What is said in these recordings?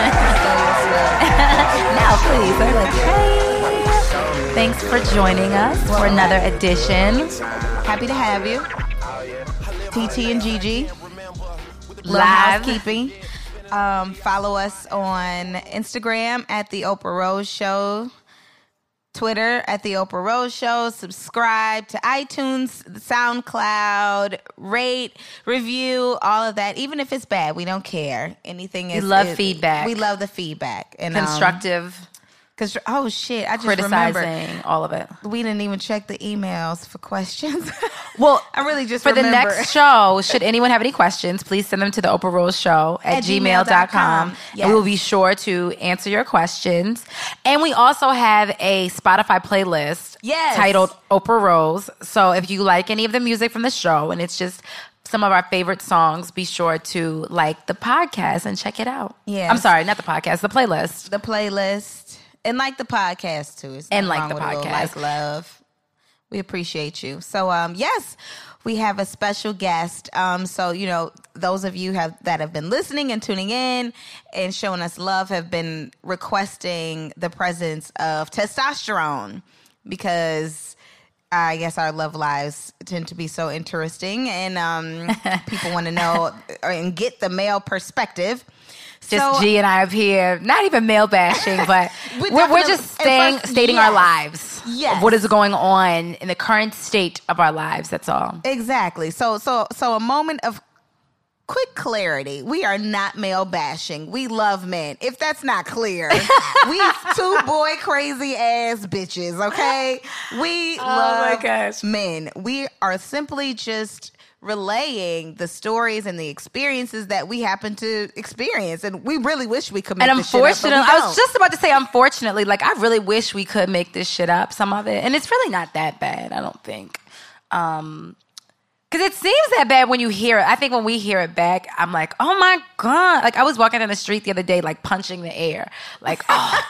now, please, like, hey. Thanks for joining us for another edition. Happy to have you. TT and Gigi. Live. housekeeping. Um, follow us on Instagram at the Oprah Rose Show, Twitter at the Oprah Rose Show. Subscribe to iTunes, SoundCloud, rate, review, all of that. Even if it's bad, we don't care. Anything is We love is- feedback. We love the feedback and um, Constructive, Cause oh shit, I just criticizing, remembered all of it. we didn't even check the emails for questions. Well, I really just for the next show, should anyone have any questions, please send them to the Oprah Rose Show at, At gmail.com. gmail.com. And we will be sure to answer your questions. And we also have a Spotify playlist Yes. titled Oprah Rose. So if you like any of the music from the show and it's just some of our favorite songs, be sure to like the podcast and check it out. Yeah, I'm sorry, not the podcast, the playlist. the playlist and like the podcast too. And like the with a little podcast. like love. We appreciate you. So um yes, we have a special guest. Um so you know those of you have that have been listening and tuning in and showing us love have been requesting the presence of testosterone because I guess our love lives tend to be so interesting, and um, people want to know and get the male perspective. Just So- G and I up here, not even male bashing, but We we're, we're just staying, first, stating our lives. Yes. What is going on in the current state of our lives. That's all. Exactly. So so so a moment of quick clarity. We are not male bashing. We love men. If that's not clear, we two boy crazy ass bitches, okay? We Oh love gosh. men. We are simply just relaying the stories and the experiences that we happen to experience. And we really wish we could make And this shit up, unfortunately, I was just about to say, unfortunately, like I really wish we could make this shit up, some of it, and it's really not that bad. I don't think, um, because it seems that bad when you hear it. I think when we hear it back, I'm like, oh my god! Like I was walking down the street the other day, like punching the air, like oh,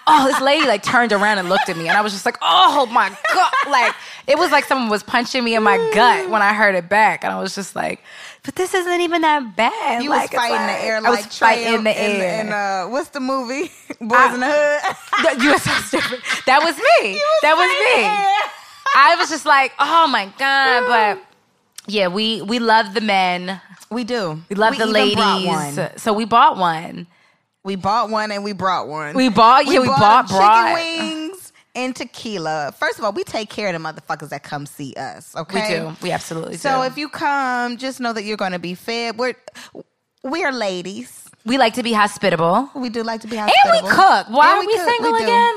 oh, this lady like turned around and looked at me, and I was just like, oh my god! Like it was like someone was punching me in my gut when I heard it back, and I was just like. But this isn't even that bad. you like, was fighting like- the air I like was fighting in the air. and, uh, what's the movie Boys I- in the Hood you were so stupid. That was me. that was me. I was just like, oh my god. But yeah, we we love the men. We do. We love the even ladies. So we bought one. We bought one and we brought one. We bought- yeah, we bought chicken brought. wings and tequila. First of all, we take care of the motherfuckers that come see us. Okay, we do. We absolutely So do. So if you come, just know that you're going to be fed. We're we are ladies. we like to be hospitable. We do like to be hospitable, And we cook. Why And are we cook. single do. again?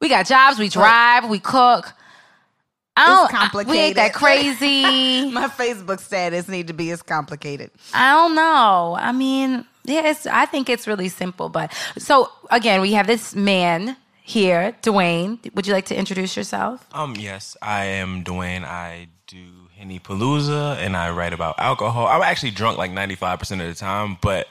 We got jobs, we drive, we cook. I don't, complicated. we ain't that crazy. My Facebook status need to be as complicated. I don't know. I mean, yeah, it's, I think it's really simple. But so again, we have this man here, Dwayne. Would you like to introduce yourself? Um, yes, I am Dwayne. I do Henny Palooza and I write about alcohol. I'm actually drunk like 95% of the time, but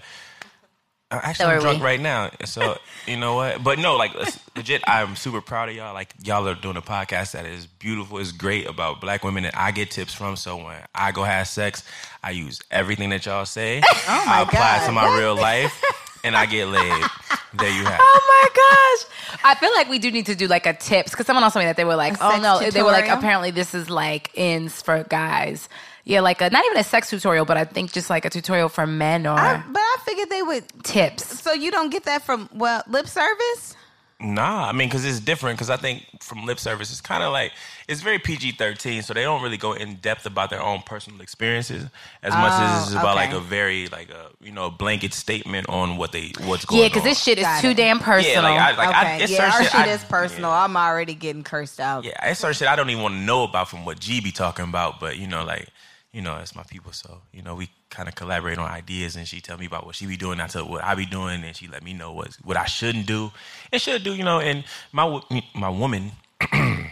I'm actually So I'm drunk we. right now. So, you know what? But no, like legit, I'm super proud of y'all. Like y'all are doing a podcast that is beautiful. It's great about black women that I get tips from. So when I go have sex, I use everything that y'all say. Oh my I apply it to my real life and I get laid. There you have oh it. Oh my gosh. I feel like we do need to do like a tips because someone else told me that they were like, A oh sex no, they were like, apparently this is like ins for guys. Yeah, like a, not even a sex tutorial, but I think just like a tutorial for men or I, but I figured they would. tips. So you don't get that from well lip service. Nah, I mean, because it's different. Because I think from lip service, it's kind of like it's very PG thirteen, so they don't really go in depth about their own personal experiences as much as it's oh, about okay. like a very like a you know blanket statement on what they what's going on. Yeah, because this shit is Got too it. damn personal. Yeah, like I, like I, it's yeah, our shit, shit I- is personal. Yeah, I'm already getting cursed out. yeah, it's certain shit I don't even want to know about from what G be talking about, but you know, like you know, it's my people. So you know, we kind of collaborate on ideas, and she tell me about what she be doing, I tell what I be doing, and she let me know what what I shouldn't do and should do. You know, and my my woman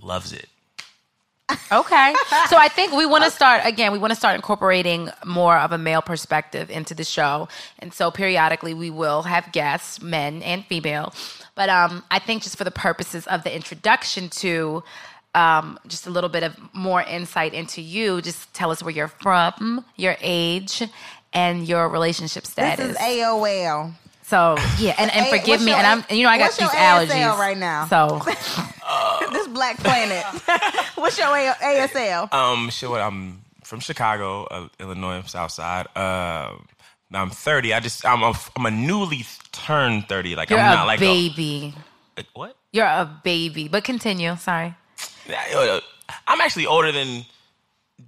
loves it. Okay. so I think we want to start again, we want to start incorporating more of a male perspective into the show. And so periodically we will have guests, men and female. But um, I think just for the purposes of the introduction to um, just a little bit of more insight into you, just tell us where you're from, your age, and your relationship status. This is AOL. so yeah, and, and A- forgive what's me, your and I'm and you know I got what's these your allergies ASL right now? So this Black Planet. What's your A- ASL? Um, shit, what I'm from Chicago, uh, Illinois, South Side. Um, I'm 30. I just I'm a, I'm a newly turned 30. Like you're I'm a not like baby. A, like, what? You're a baby. But continue. Sorry. I'm actually older than.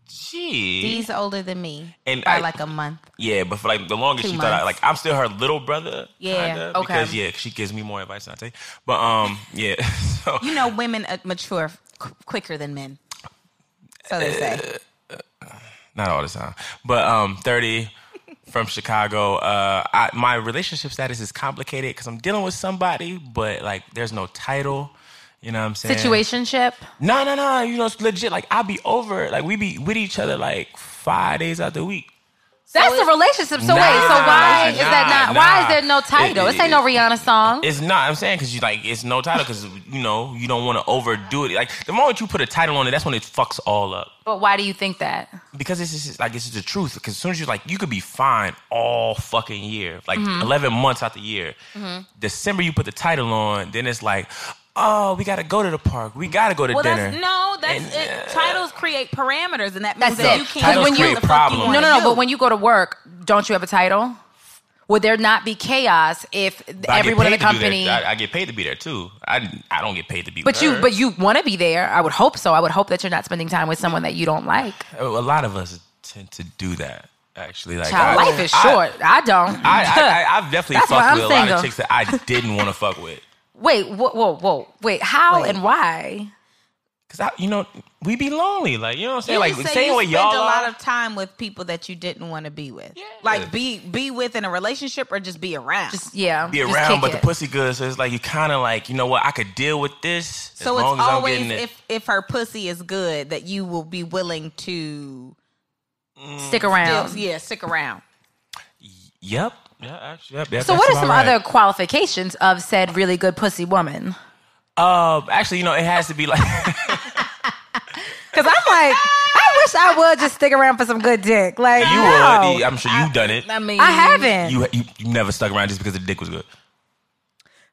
Gee. He's older than me And by I- like a month. Yeah, but for like the longest Two she thought I, like I'm still her little brother. Yeah, kinda, okay. Because yeah, she gives me more advice than I take. But um, yeah. so You know, women uh, mature qu- quicker than men. So they say. not all the time, but um, 30 from Chicago. Uh, I, my relationship status is complicated because I'm dealing with somebody, but like there's no title. You know what I'm saying? Situationship. No, no, no. You know, it's legit. Like I'll be over. Like we be with each other like five days out of the week. That's a relationship. So Nah, wait, so why is that not? Why is there no title? It- This ain't no Rihanna song. It's not. I'm saying because you like it's no title because you know you don't want to overdo it. Like the moment you put a title on it, that's when it fucks all up. But why do you think that? Because it's just like it's just the truth. Because as soon as you like, you could be fine all fucking year, like Mm-hmm. 11 months out the year. December you put the title on, then it's like, oh, we got to go to the park. We got to go to Well, dinner. that's no. That's And, it, uh, titles create parameters, and that means That's that it. you can't Titles do create what the problems. you No, no, no. But when you go to work, don't you have a title? Would there not be chaos if But everyone in the paid to do company? I, I get paid to be there too. I, I don't get paid to be. But with you, her. but you want to be there. I would hope so. I would hope that you're not spending time with someone that you don't like. a lot of us tend to do that. Actually, like Child, I- life is short. I, don't. I, I, I, I've definitely fucked I'm with a lot of chicks that I didn't want to fuck with. Wait, whoa, whoa, whoa. Wait, how Wait. and why? Cause I, you know, we be lonely. Like you know what I'm saying. You like just say same you way y'all a lot are. of time with people that you didn't want to be with. Yeah. Like be be with in a relationship or just be around. Just yeah, be just around, kick but the pussy good. So it's like you kind of like, you know what? I could deal with this so as long it's as I'm always it. if if her pussy is good that you will be willing to stick around. still, yeah stick around. Yep. Yeah. Actually, yep. yep So, what are some right. other qualifications of said really good pussy woman? Uh, actually, you know, it has to be like. Because I'm like, I wish I would just stick around for some good dick. Like, You no. would. I'm sure you've done it. I mean, I haven't. You, you you never stuck around just because the dick was good.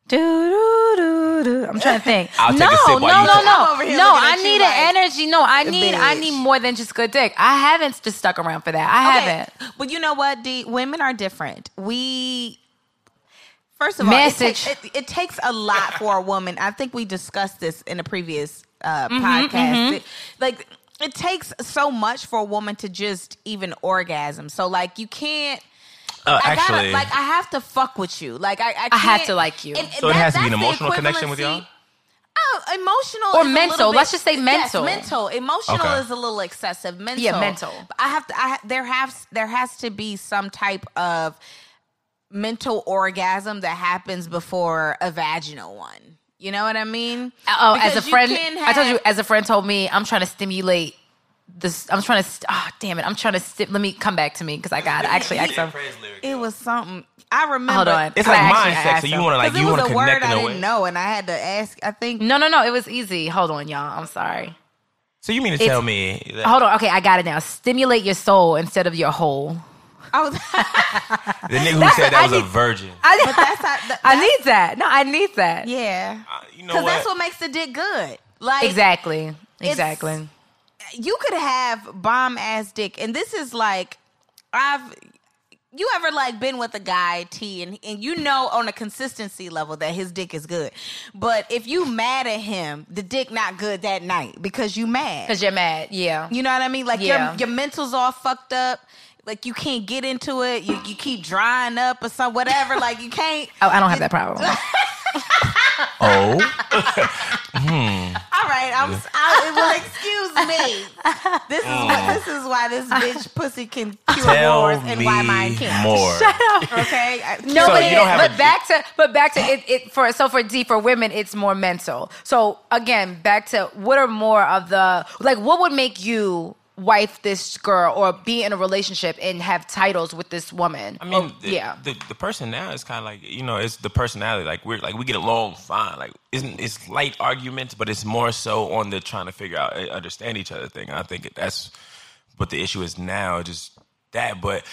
Do, do, do, do. I'm trying to think. I'll take no, a sip no, you no, no, I'm over here no. looking I at you need like, an energy. No, I need, I need more than just good dick. I haven't just stuck around for that. I Okay, haven't. But you know what, D? Women are different. We first of all, Message. It, ta- it, it takes a lot for a woman. I think we discussed this in a previous uh, Mm-hmm, podcast. It- like it takes so much for a woman to just even orgasm. So like you can't. Uh, I actually, gotta like I have to fuck with you. Like I, I, I have to like you. and- So it has to be an emotional connection with y'all? Equivalency- Oh, emotional Or is a mental. little Let's just say mental. Yes, mental. Emotional Okay. is a little excessive. Mental. Yeah, mental. But I have to. I there has there has to be some type of mental orgasm that happens before a vaginal one. You know what I mean? Oh, as a friend, can I told you, as a friend told me, I'm trying to stimulate this. I'm trying to. Oh, damn it! I'm trying to. Sti- let me come back to me because I got it. actually asked him. It was something. I remember. Hold on. It's I like actually mind sex, so you want to like you it want was to a word connect in I a didn't way. know, and I had to ask. I think. No, no, no. It was easy. Hold on, y'all. I'm sorry. So you mean to It's- tell me that Hold on. Okay, I got it now. Stimulate your soul instead of your whole. I was. the nigga who That's said that I was a virgin? I, but that's how. That, I need that. No, I need that. Yeah. Uh, you know Because what? that's what makes the dick good. Like Exactly. Exactly. you could have bomb ass dick, and this is like I've. You ever like been with a guy T and and you know on a consistency level that his dick is good, but if you mad at him, the dick not good that night because you mad. Because you're mad. Yeah. You know what I mean? Like Yeah. your your mental's all fucked up. Like you can't get into it. You you keep drying up or some whatever. Like you can't. Oh, I don't have that problem. oh, I All right, I'm. I, well, excuse me. This is what. This is why this bitch pussy can cure Tell wars and why mine can't. more. Shut up. Okay. I- No, So but, you it- don't have but a- back to but back to it, it for so for D for women it's more mental. So again, back to what are more of the like what would make you wife this girl or be in a relationship and have titles with this woman? I mean, Or- the, yeah. the the person now is kind of like you know, it's the personality. Like we're like we get along fine. Like isn't it's light arguments, but it's more so on the trying to figure out uh, understand each other thing. I think that's what the issue is now. Just that, but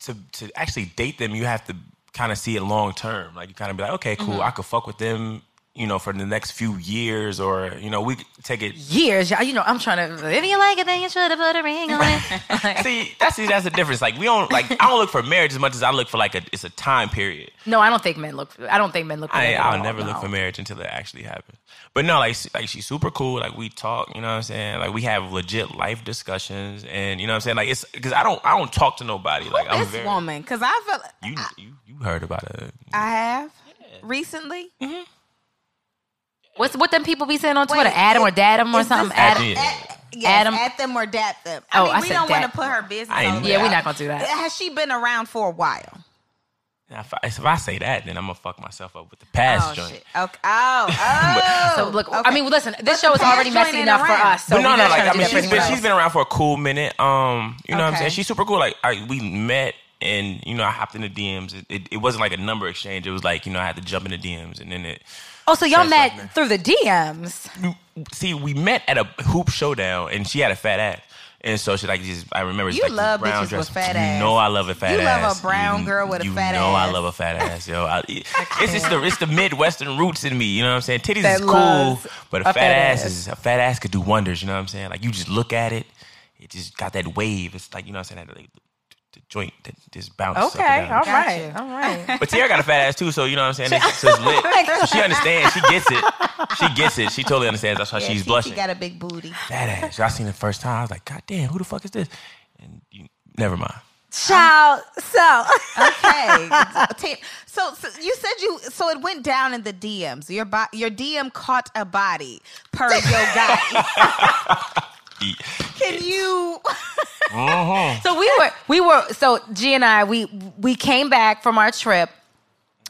to to actually date them, you have to kind of see it long term. Like you kind of be like, okay, cool, I could fuck with them. You know, for the next few years, or you know, we take it Years, y'all- know, I'm trying to. If you like it, then you should have put a ring on it. see that's see, that's the difference. Like we don't like I don't look for marriage as much as I look for like a it's a time period. no, I don't think men look. I don't think men look. For I, I'll all, never look no. for marriage until it actually happens. But no, like like she's super cool. Like we talk, you know what I'm saying. Like we have legit life discussions, and you know what I'm saying. Like it's because I don't I don't talk to nobody. Like I'm this very woman, because I feel you you you heard about it. I have recently. Mm-hmm. What's what them people be saying on Wait, Twitter? Adam or is- Dadam or something? this- Adam. At, yes, Adam- at them or dat them. I Oh, mean, I we said don't want to put her business. On Yeah, we're not gonna do that. Has she been around for a while? If I, if I say that, then I'm gonna fuck myself up with the past oh joint. shit. Okay. Oh. Oh. So look, I mean, listen, this the show is already messy ain't enough for us. So but no, no, like I mean, she's been anyone she's else. been around for a cool minute. Um, you know what I'm saying? She's super cool. Like I, we met and you know I hopped in the DMs. It, it, it wasn't like a number exchange. It was like you know I had to jump in the DMs and then it. Oh, so y'all like met me. through the DMs? See, we met at a hoop showdown and she had a fat ass. And so she like just I remember You like love brown bitches dress. with fat ass. you know I love a fat ass. You love a brown You- girl with a fat ass. you know I love a fat ass, yo. I, it's just the it's the Midwestern roots in me. You know what I'm saying? Titties That is cool, but a, a fat, fat ass, ass. is a fat ass could do wonders. You know what I'm saying? Like you just look at it, it just got that wave. It's like you know what I'm saying? That, like, joint that just bounces. up Okay, and down. all Got right, you. all right. But Tierra got a fat ass too, so you know what I'm saying. It's, so it's lit. So she understands. She gets it. She gets it. She totally understands. That's why Yeah, she's Titi blushing. She got a big booty. Fat ass. I seen it the first time. I was like, God damn, who the fuck is this? And you, never mind. Child, so Okay. So, so you said you so it went down in the DMs. Your bo- your DM caught a body per your guy. Can you? Uh-huh. so we were we were so G and I we we came back from our trip.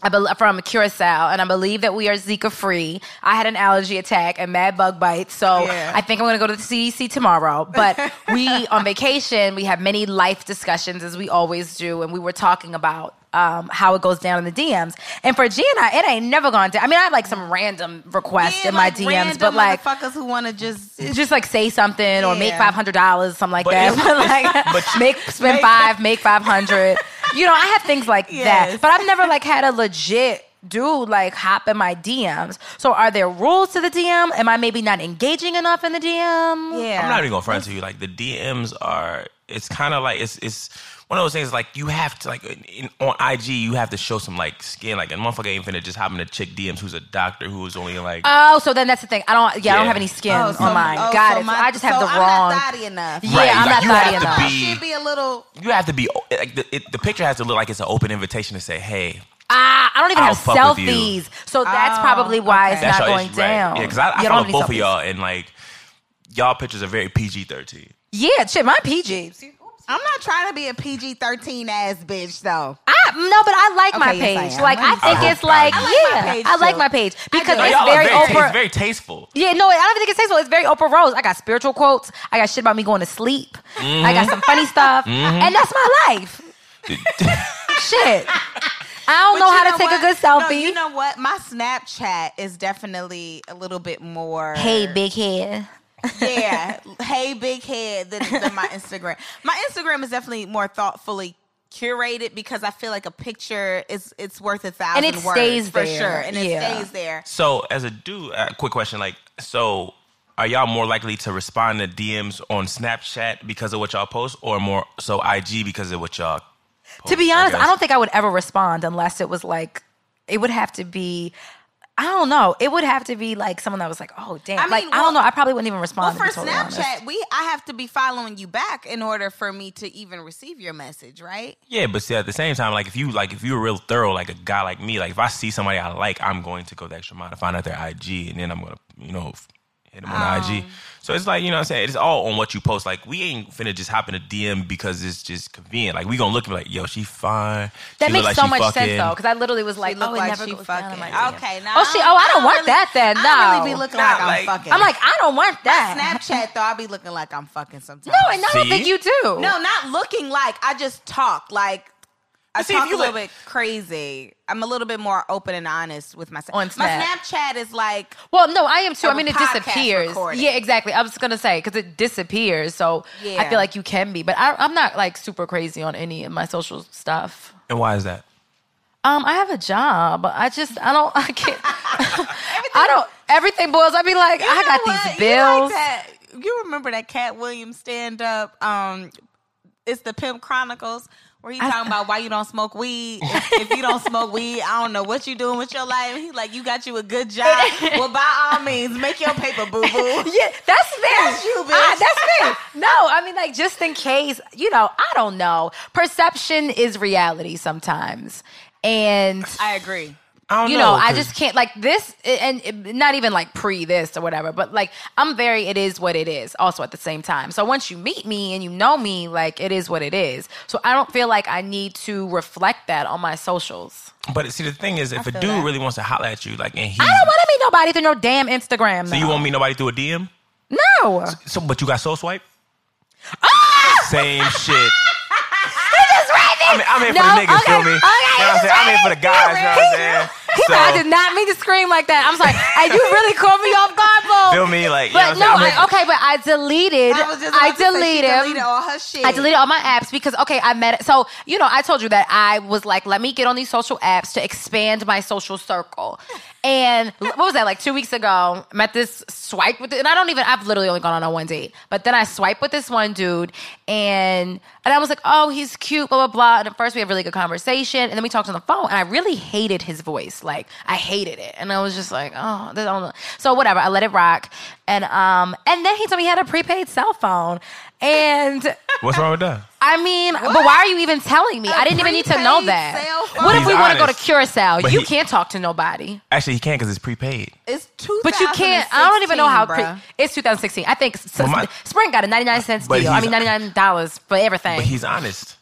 I bel from Curacao, and I believe that we are Zika free. I had an allergy attack and mad bug bites, so Yeah. I think I'm going to go to the CDC tomorrow. But we on vacation, we have many life discussions as we always do, and we were talking about um, how it goes down in the DMs. And for Gina, it ain't never gone down. I mean, I have like some random requests Yeah, in my like DMs, but like motherfuckers who want to just just like say something or make five hundred dollars, something like But that. it's- But like but- make spend five, make five hundred. You know, I have things like Yes. that. But I've never like had a legit dude like hop in my DMs. So are there rules to the DM? Am I maybe not engaging enough in the DM? yeah. I'm not even gonna front to you. Like the DMs are. It's kind of like it's it's one of those things. Like you have to like in, on IG, you have to show some like skin. Like a motherfucker ain't finna just hop in a chick DMs who's a doctor who is only like. Oh, so then that's the thing. I don't. Yeah, I don't have any skin Oh, so- on mine. oh, Got so it. So I just have so the I'm wrong. Not thotty enough. Yeah, Right, I'm like, not you thotty have to enough. be- Should be a little. you have to be like the it, the picture has to look like it's an open invitation to say, hey, Ah, I don't even I'll have fuck with you. selfies. So that's Oh, probably why okay. it's that's not going issue, right? down. Yeah, because I, I don't follow have any both of selfies. y'all and like y'all pictures are very PG thirteen. Yeah, shit, my PG. I'm not trying to be a PG 13 ass bitch though. I no, but I like my Okay, yes, I page. like I think see. it's like I like my yeah, page, I like too. my page because No, it's y'all very are very, Oprah. it's very tasteful. yeah, no, I don't think it's tasteful. It's very Oprah Rose. I got spiritual quotes. I got shit about me going to sleep. I got some funny stuff, mm-hmm. and that's my life. shit, I don't But know you how to take what? a good No, selfie. you know what? My Snapchat is definitely a little bit more. hey, big head. Yeah, hey, big head than, than my Instagram. My Instagram is definitely more thoughtfully curated because I feel like a picture is it's worth a thousand and it words stays for there. sure, and it Yeah. stays there. So as a dude, uh, quick question, like so. Are y'all more likely to respond to DMs on Snapchat because of what y'all post, or more so IG because of what y'all? Post, To be honest, I, guess? don't think I would ever respond unless it was like it would have to be. I don't know. It would have to be like someone that was like, "Oh, damn!" I mean, like I don't know. I probably wouldn't even respond. Well, for to be totally honest. Snapchat, we I have to be following you back in order for me to even receive your message, right? Yeah, but see, at the same time, like if you like if you're real thorough, like a guy like me, like if I see somebody I like, I'm going to go the extra mile to find out their IG, and then I'm gonna, you know, f- hit him on IG. Ah. So it's like you know what I'm saying. It's all on what you post. Like we ain't finna just hop in a DM because it's just convenient. Like we gonna look and be like, yo, she fine. That She makes like so much fucking. sense though, because I literally was like, look oh, it like never she goes fucking. my oh. Okay, now Oh, she. Oh, I don't don't want really- that. Then I no. don't really be looking Nah, like I'm like- fucking. I'm like, I don't want that. Snapchat though. I be looking like I'm fucking sometimes. No, and I don't See? think you do. No, not looking like. I just talk like. I see, talk a little look- bit crazy. I'm a little bit more open and honest with myself. On My Snapchat is like Well, no, I am too. I mean, it disappears. recording. Yeah, exactly. I was gonna say because it disappears, so I feel like you can be, but I, I'm not like super crazy on any of my social stuff. And why is that? Um, I have a job. I just I don't I can't. I don't. Everything boils. I'd be like, I got You know these what? You like bills. that- You remember that Katt Williams stand up? Um, it's the Pimp Chronicles. Where he talking about why you don't smoke weed. If, if you don't smoke weed, I don't know what you doing with your life. He like, you got you a good job. well, by all means, make your paper, boo boo. Yeah, that's me. That's you, bitch. Ah, that's me. No, I mean, like, just in case, you know, I don't know. Perception is reality sometimes. And, I agree. I don't you know, I just can't, like, this, and it- not even like pre this or whatever, but like, I'm very, it is what it is also at the same time. So once you meet me and you know me, like, it is what it is. So I don't feel like I need to reflect that on my socials. But see, the thing is, if a dude that. really wants to holler at you, like, and he, I don't want to meet nobody through no damn Instagram. so you won't meet nobody through a DM. No. So, but you got soul swipe. Ah! Same shit. Just read me. I mean, I'm here for No, the niggas, okay, feel me? okay, you know what I'm saying? I'm here for the guys, you know what I'm saying? So, I did not mean to scream like that. I'm sorry. Hey, you really caught me off guard, bro. feel me? Like, you know But what no, I'm saying? I'm I, here- okay, but I deleted. I was just I about to say she deleted. deleted all her shit. I deleted all my apps because okay, I met it. So you know, I told you that I was like, let me get on these social apps to expand my social circle. And what was that like two weeks ago? Met this swipe with, it, and I don't even. I've literally only gone on a one date, but then I swipe with this one dude, and and I was like, oh, he's cute, blah blah blah. And at first we had really good conversation, and then we talked on the phone, and I really hated his voice. Like I hated it, and I was just like, oh, this, I don't know. so whatever. I let it rock, and um, and then he told me he had a prepaid cell phone, and. What's wrong with that? I mean, but why are you even telling me? I I didn't even need to know that. cell phone? What if He's we want to go to. Curacao? But You he- can't talk to nobody. Actually, he can't because it's prepaid. It's two. But you can't. I don't even know how. Pre- it's 2016. I think s- my- Sprint got a 99 cents deal. I mean, 99 dollars for everything. But he's honest.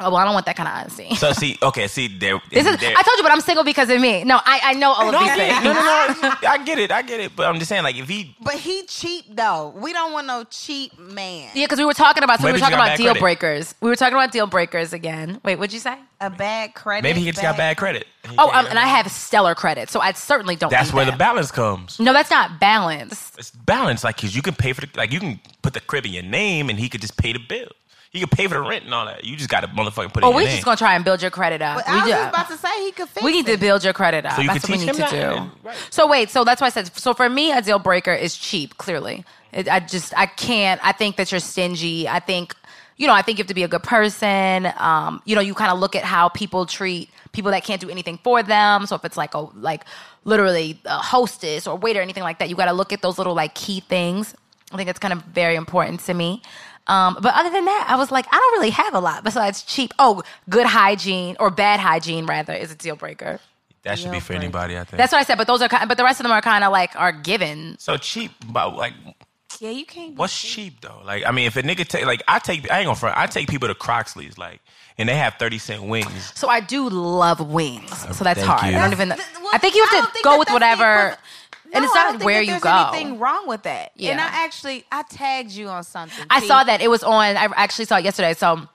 Oh well, I don't want that kind of honesty. So see, okay, see, there. This is. there- I told you, but I'm single because of me. No, I, I know all of no, these I get things. no, no, no. I get it. I get it. But I'm just saying, like, if he, But he cheap though. We don't want no cheap man. Yeah, because we were talking about. So we were talking about deal credit. breakers. We were talking about deal breakers again. Wait, what'd you say? A bad credit. maybe he just got bad credit. He Oh, um, and I have stellar credit, so I certainly don't. That's need where that. the balance comes. No, that's not balance. It's balance, like, cause you can pay for the, like, you can put the crib in your name, and he could just pay the bill. He could pay for the rent and all that. You just got to motherfucking put it Or in we your just name. gonna try and build your credit up. But we, I was ju- just about to say he could fix we need to it. build your credit up. So you That's can what we teach need to him that, do. and- right. So wait, so that's why I said. So for me, a deal breaker is cheap. Clearly, it, I just I can't. I think that you're stingy. I think. You know, I think you have to be a good person. Um, you know, you kind of look at how people treat people that can't do anything for them. So if it's like a like literally a hostess or waiter or anything like that, you got to look at those little like key things. I think it's kind of very important to me. Um, but other than that, I was like, I don't really have a lot besides cheap. Oh, good hygiene or bad hygiene rather is a deal breaker. that should be for anybody, I think. That's what I said. But those are, ki- but the rest of them are kind of like are given. so cheap, but like, Yeah, you can't. be what's cheap though? Like, I mean, if a nigga take, like, I take, I ain't gonna front, I take people to Croxley's, like, and they have thirty cent wings. So I do love wings. So that's Thank hard. you. I don't even. Th- well, I think you I have don't to think go that with that's the whatever. equivalent- and No, it's not where you there's go. Anything wrong with that? Yeah. And I actually I tagged you on something. I saw that it was on. I actually saw it yesterday. So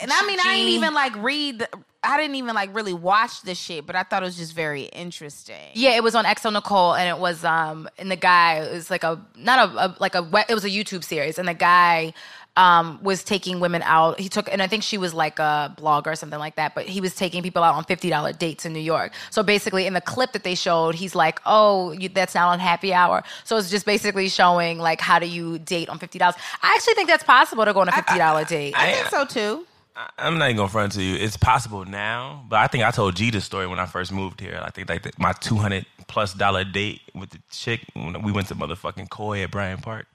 and I mean I didn't even like read. The, I didn't even like really watch the shit, but I thought it was just very interesting. yeah, it was on xoNecole, and it was um, and the guy it was like a not a, a like a it was a YouTube series, and the guy um was taking women out. He took, and I think she was like a blogger or something like that, but he was taking people out on fifty dollar dates in New York. So basically, in the clip that they showed, he's like, "Oh, you, that's not on happy hour." So it's just basically showing like how do you date on fifty dollars. I actually think that's possible to go on a fifty dollar date. I think so too. I- I'm not even gonna front to you. It's possible now, but I think I told G the story when I first moved here. I think like the, my 200 plus dollar date with the chick when we went to motherfucking Koi at Bryant Park.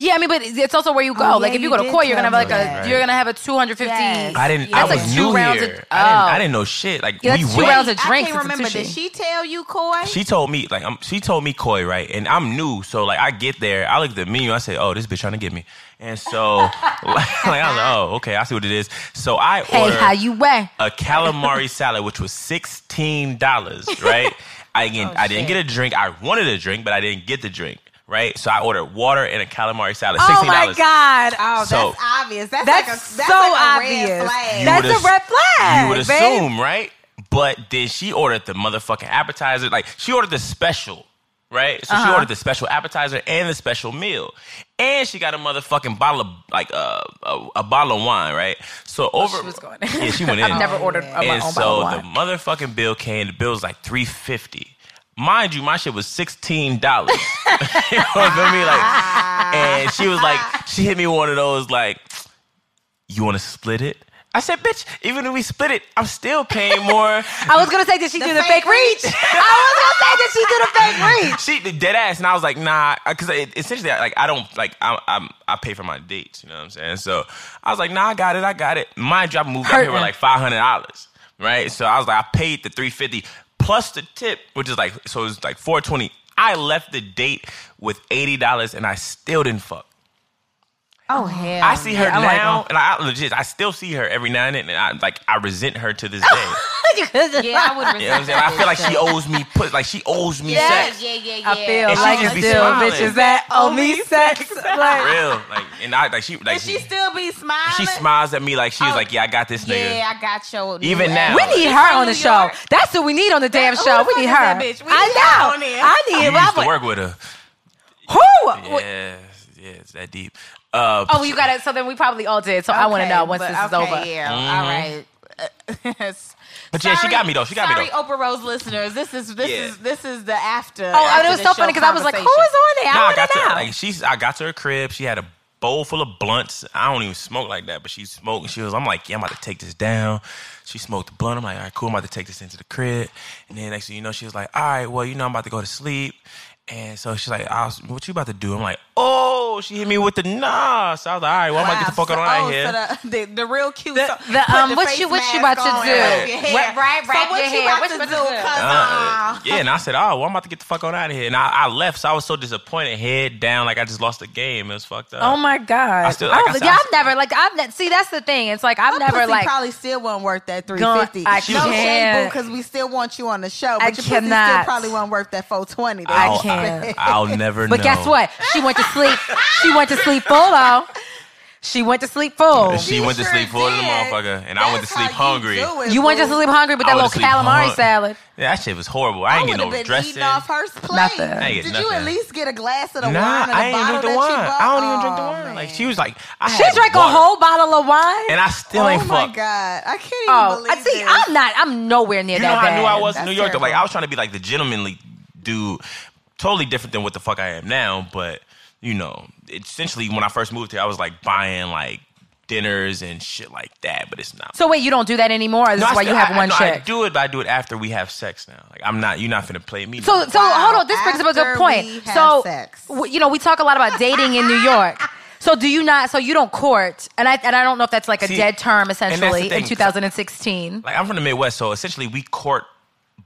Yeah, I mean, but it's also where you oh, go. Oh, like yeah, if you you go to did court, you're gonna have like me a that. you're gonna have a 250. Yes. I didn't. That's I like was two new rounds here. of- I, didn't, oh. I didn't know shit. Like Yeah, we that's two went. rounds of drinks. I drinks. can't remember. Did she tell you, Koi? She told me like I'm, she told me Koi right, and I'm new, so like I get there, I look at the menu, I say, oh, this bitch trying to get me, and so like, I was like, oh, okay, I see what it is. So I Hey, ordered how you weigh? a calamari salad, which was sixteen dollars, right? I again, I didn't oh, get a drink. I wanted a drink, but I didn't get the drink, right? So I ordered water and a calamari salad, Oh sixteen my god! Oh, So- that's obvious. That's, That's, like a, that's so like a obvious. Red flag. That's a red flag. You would babe. assume, right? But then she ordered the motherfucking appetizer. Like she ordered the special, right? So she Uh-huh. ordered the special appetizer and the special meal, and she got a motherfucking bottle of like uh, a a bottle of wine, right? So over, she was going. yeah, she went in. I've never ordered a, my and own so bottle of the motherfucking bill came. The bill was like three fifty. Mind you, my shit was sixteen dollars. you know what I mean? Like, and she was like, she hit me one of those like, you want to split it? I said, bitch, even if we split it, I'm still paying more. I was gonna say, did she do the fake fake reach? I was gonna say, did she do the fake reach? she dead ass, and I was like, nah, because essentially, like, I don't like, I, I'm, I pay for my dates. You know what I'm saying? So I was like, nah, I got it, I got it. Mind you, I moved out here with like five hundred dollars, right? So I was like, I paid the three fifty plus the tip, which is like, so it was like four twenty. I left the date with eighty dollars, and I still didn't fuck. Oh hell! I see her Yeah, I like now, and I legit, I still see her every now and then, and I like, I resent her to this day. yeah, I would. You know what I'm saying? I feel like she owes me, put like she owes me Yeah, sex. yeah, yeah, yeah. I feel And she like just be still smiling. bitches that owe me sex. Like, real. Like, and I like she like Does she still be smiling? she smiles at me like she's Oh, like, yeah, I got this nigga. Yeah, I got your. Even now. we need her on the New show. That's what we need on the damn Who show. We need her. that bitch? We I need her know. on. I need You it. used to work with her. Who? Yeah, yeah, it's that deep. Uh, Oh, you got it. So then we probably all did. So I want to know once but- this is okay, over. Yeah, all right. But yeah, she got me though. She got me sorry, though. Oprah Rose listeners. This is this Yeah. is this is the after. Oh, after and it was so funny because I was like, who is on there? No, I I got to to her. know. Like she's, I got to her crib. She had a bowl full of blunts. I don't even smoke like that, but she smoked. She was. I'm like, yeah, I'm about to take this down. She smoked the blunt. I'm like, all right, cool. I'm about to take this into the crib. And then next thing you know, she was like, all right, well, you know, I'm about to go to sleep. And so she's like, I was, what you about to do? I'm like, oh, she hit me with the nah. So I was like, all right, well, I'm about to get the fuck Wow, out so- of here. oh, so the, the, the real cute. The- so- the, um, the what you- what you about to on do? and your hair. What- right, So what you hair. about What to you do? about to do? 'Cause, Uh, uh, yeah, and I said, "Oh, well, I'm about to get the fuck on out of here." And I, I left, so I was so disappointed, head down, like I just lost the game. It was fucked up. Oh my god! I still- I like don't I think- said, I I've never like I've ne- see that's the thing. It's like I've my never pussy like probably still won't worth that three fifty. I No shade, can't. because we still want you on the show. But I your cannot. still probably won't worth that four twenty. I I'll, can't. I'll never But know. But guess what? She went to sleep. She went to sleep full though. She went to sleep full. She went to sleep full of the motherfucker, and I went to sleep how you hungry. it, You went to sleep hungry with that little calamari hung- salad. Yeah, that shit was horrible. I I ain't would get have no been dressing. eating off her plate. Nothing. I ain't get Did you at least get a glass of the Nah, wine or the I ain't drink the wine. I don't even drink the Oh, wine. man. Like she was like, I She had drank a whole bottle of wine. and I still Oh ain't fucked. Oh my fucked. god, I can't even oh, believe I see. this. I'm not. I'm nowhere near You know that how I knew I was in New York though. Like. I was trying to be like the gentlemanly dude, totally different than what the fuck I am now. But you know, essentially when I first moved here, I was like buying like dinners and shit like that. But it's not. So wait, you don't do that anymore? Or this No, is I why still- you have I- one no, I do it, but I do it after we have sex now. Like I'm not. You're not gonna play me. So, no so more. hold on. This brings up a good point. we have So, sex. w- you know, we talk a lot about dating in New York. So, do you not? So, you don't court, and I and I don't know if that's like a See, dead term, that's the essentially, in 2016. like I'm from the Midwest, so essentially we court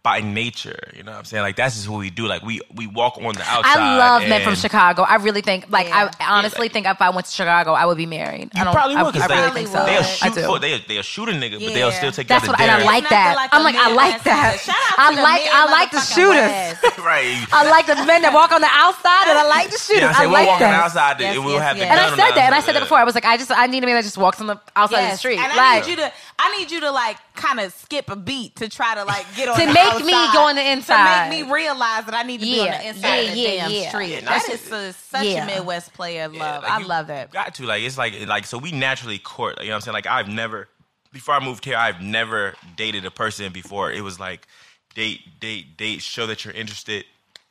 by nature. You know what I'm saying? Like that's just what we do. Like we we walk on the outside. I love men from Chicago. I really think, like, Yeah. I honestly like- think if I went to Chicago, I would be married. I You don't, probably I, would because I really they- think so. I they'll I shoot for they'll, they'll shoot a nigga, but they'll still take That's you what, out and I like that. like I'm like, I like that. Shout out I the like, men I like the motherfucking shooters. Right. I like the men that walk on the outside, and I like the shooters. Yeah, I say I we'll like walk on the that. outside and we'll have yes. the And I said that, and I said that before. I was like, I just, I need a man that just walks on the outside of the street. And I need you to, I need you to like kind of skip a beat to try to like get on To the make me go on the inside. to make me realize that I need to be on the inside of the yeah, yeah, damn yeah. street. Yeah, and that I is said- a, such Yeah. a Midwest player Yeah, love. like, I love it. Got to like it's like like so we naturally court. You know what I'm saying? Like I've never before I moved here, I've never dated a person before. It was like date, date, date. Show that you're interested.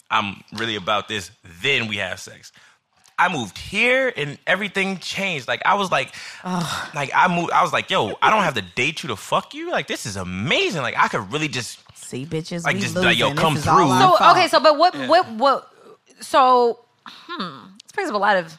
I'm really about this. Then we have sex. I moved here and everything changed. Like I was like, like I moved. I was like, yo, I don't have to date you to fuck you. Like this is amazing. Like I could really just See, bitches, Like, we just, losing. like, yo, come through. So fault. okay, so but what what what? So hmm, this brings up a lot of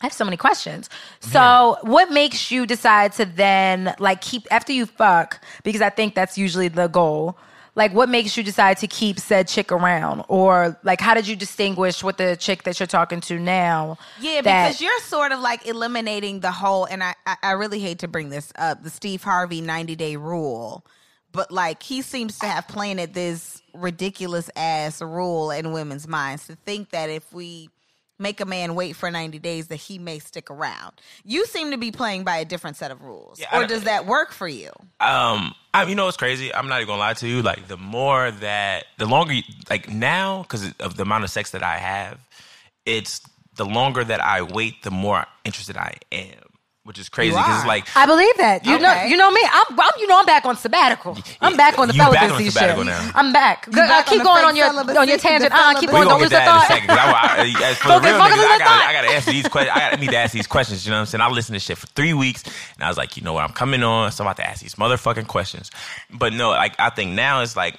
I have so many questions. So, what makes you decide to then like keep after you fuck? Because I think that's usually the goal. Like, what makes you decide to keep said chick around, or like, how did you distinguish with the chick that you're talking to now? Yeah, that- because you're sort of like eliminating the whole, and I, I, I really hate to bring this up, the Steve Harvey 90 day rule, but like he seems to have planted this ridiculous ass rule in women's minds to think that if we make a man wait for 90 days that he may stick around. You seem to be playing by a different set of rules. Yeah, or does that work for you? Um, I, you know what's crazy? I'm not even gonna lie to you. Like the more that, the longer, you, like now, because of the amount of sex that I have, it's the longer that I wait, the more interested I am, which is crazy. Because it's like I believe that. You know, you know me. I'm, I'm, you know, I'm back on sabbatical. I'm back on the You back on sabbatical shit. now. I'm back. Good, back uh, keep on going on your on your tangent. Uh, keep going. we Don't gonna lose get the that in a thought. second. 'cause I, I, as for the Focus, real focus niggas, on I gotta, thought. I gotta answer these questions. I, gotta, I need to ask these questions. You know what I'm saying? I listened to shit for three weeks, and I was like, you know what? I'm coming on, so I'm about to ask these motherfucking questions. But no, like I think now it's like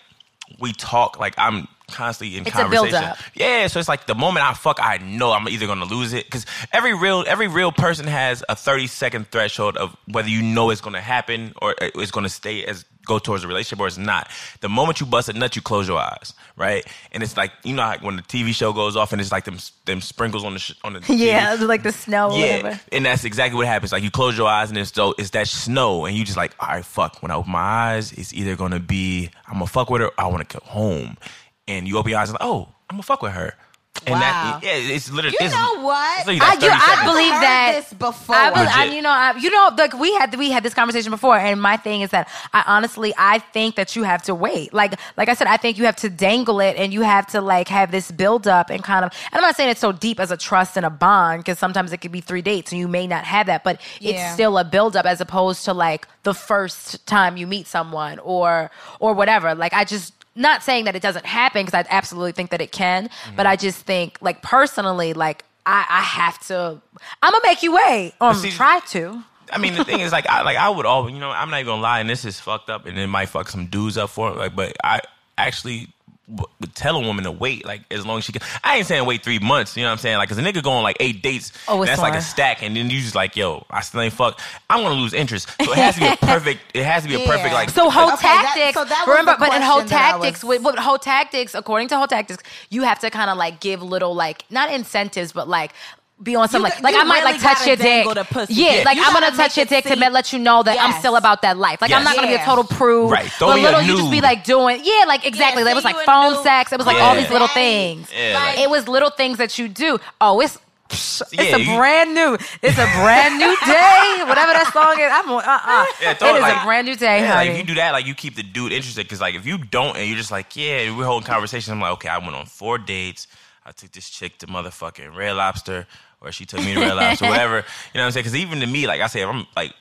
we talk. Like I'm constantly in It's conversation. Yeah, so it's like the moment I fuck, I know I'm either gonna lose it because every real every real person has a 30 second threshold of whether you know it's gonna happen or uh, it's gonna stay as go towards a relationship or it's not. The moment you bust a nut, you close your eyes, right? And it's like you know how when the TV show goes off and it's like them them sprinkles on the sh- on the. Yeah, like the snow. Yeah, and that's exactly what happens. Like you close your eyes, and it's so it's that snow, and you just like, all right, fuck. When I open my eyes, it's either gonna be I'm gonna fuck with her, or I want to go home. And you open your eyes, and like, oh, I'm gonna fuck with her. And Wow. that, yeah, it's literally. You it's, know what? it's literally I, that you, 30 I seconds. believe Heard that. this before. I, believe, I, you know, I, you know, like we had we had this conversation before, and my thing is that I honestly I think that you have to wait. Like like I said, I think you have to dangle it, and you have to like have this build up and kind of. And I'm not saying it's so deep as a trust and a bond because sometimes it could be three dates and you may not have that, but Yeah. it's still a build up as opposed to like the first time you meet someone or or whatever. Like I just. Not saying that it doesn't happen because I absolutely think that it can, but I just think, like personally, like I, I have to. I'm gonna make you wait. Um, see- try to. I mean, the thing is, like, I like I would always, you know, I'm not even gonna lie, and this is fucked up, and it might fuck some dudes up for it, like, but I actually tell a woman to wait, like, as long as she can. I ain't saying wait three months, you know what I'm saying? Like, cause a nigga going like eight dates, Oh, it's that's like a stack, and then you just like, yo, I still ain't fuck. I'm gonna lose interest, so it has to be a perfect. It has to be a perfect Yeah. like. So whole Okay, that- tactics. so that was remember, but in whole question that I tactics, was- with, with whole tactics, according to whole tactics, you have to kind of like give little like not incentives, but like. Be on some You like like I might really like touch your dick. dangle the pussy. Yeah, Yeah, like you I'm gonna touch your make it dick to let you know that I'm still about that life. Like I'm not gonna be a total prude. Right. Throw But me a little you just be like doing yeah, like exactly. Yeah, it was like phone nude. sex. It was like Yeah. all these little things. Yeah, like- it was little things that you do. Oh, it's it's Yeah, a you- brand new. It's a brand new day. Whatever that song is. I'm on. Uh uh Yeah, it is like- a brand new day, Yeah, like honey. if you do that, like you keep the dude interested. Because like if you don't, and you're just like, yeah, we're holding conversations. I'm like, okay, I went on four dates. I took this chick to motherfucking Red Lobster, or she took me to Red Lobster, whatever. You know what I'm saying? Because even to me, like I say, if I'm like.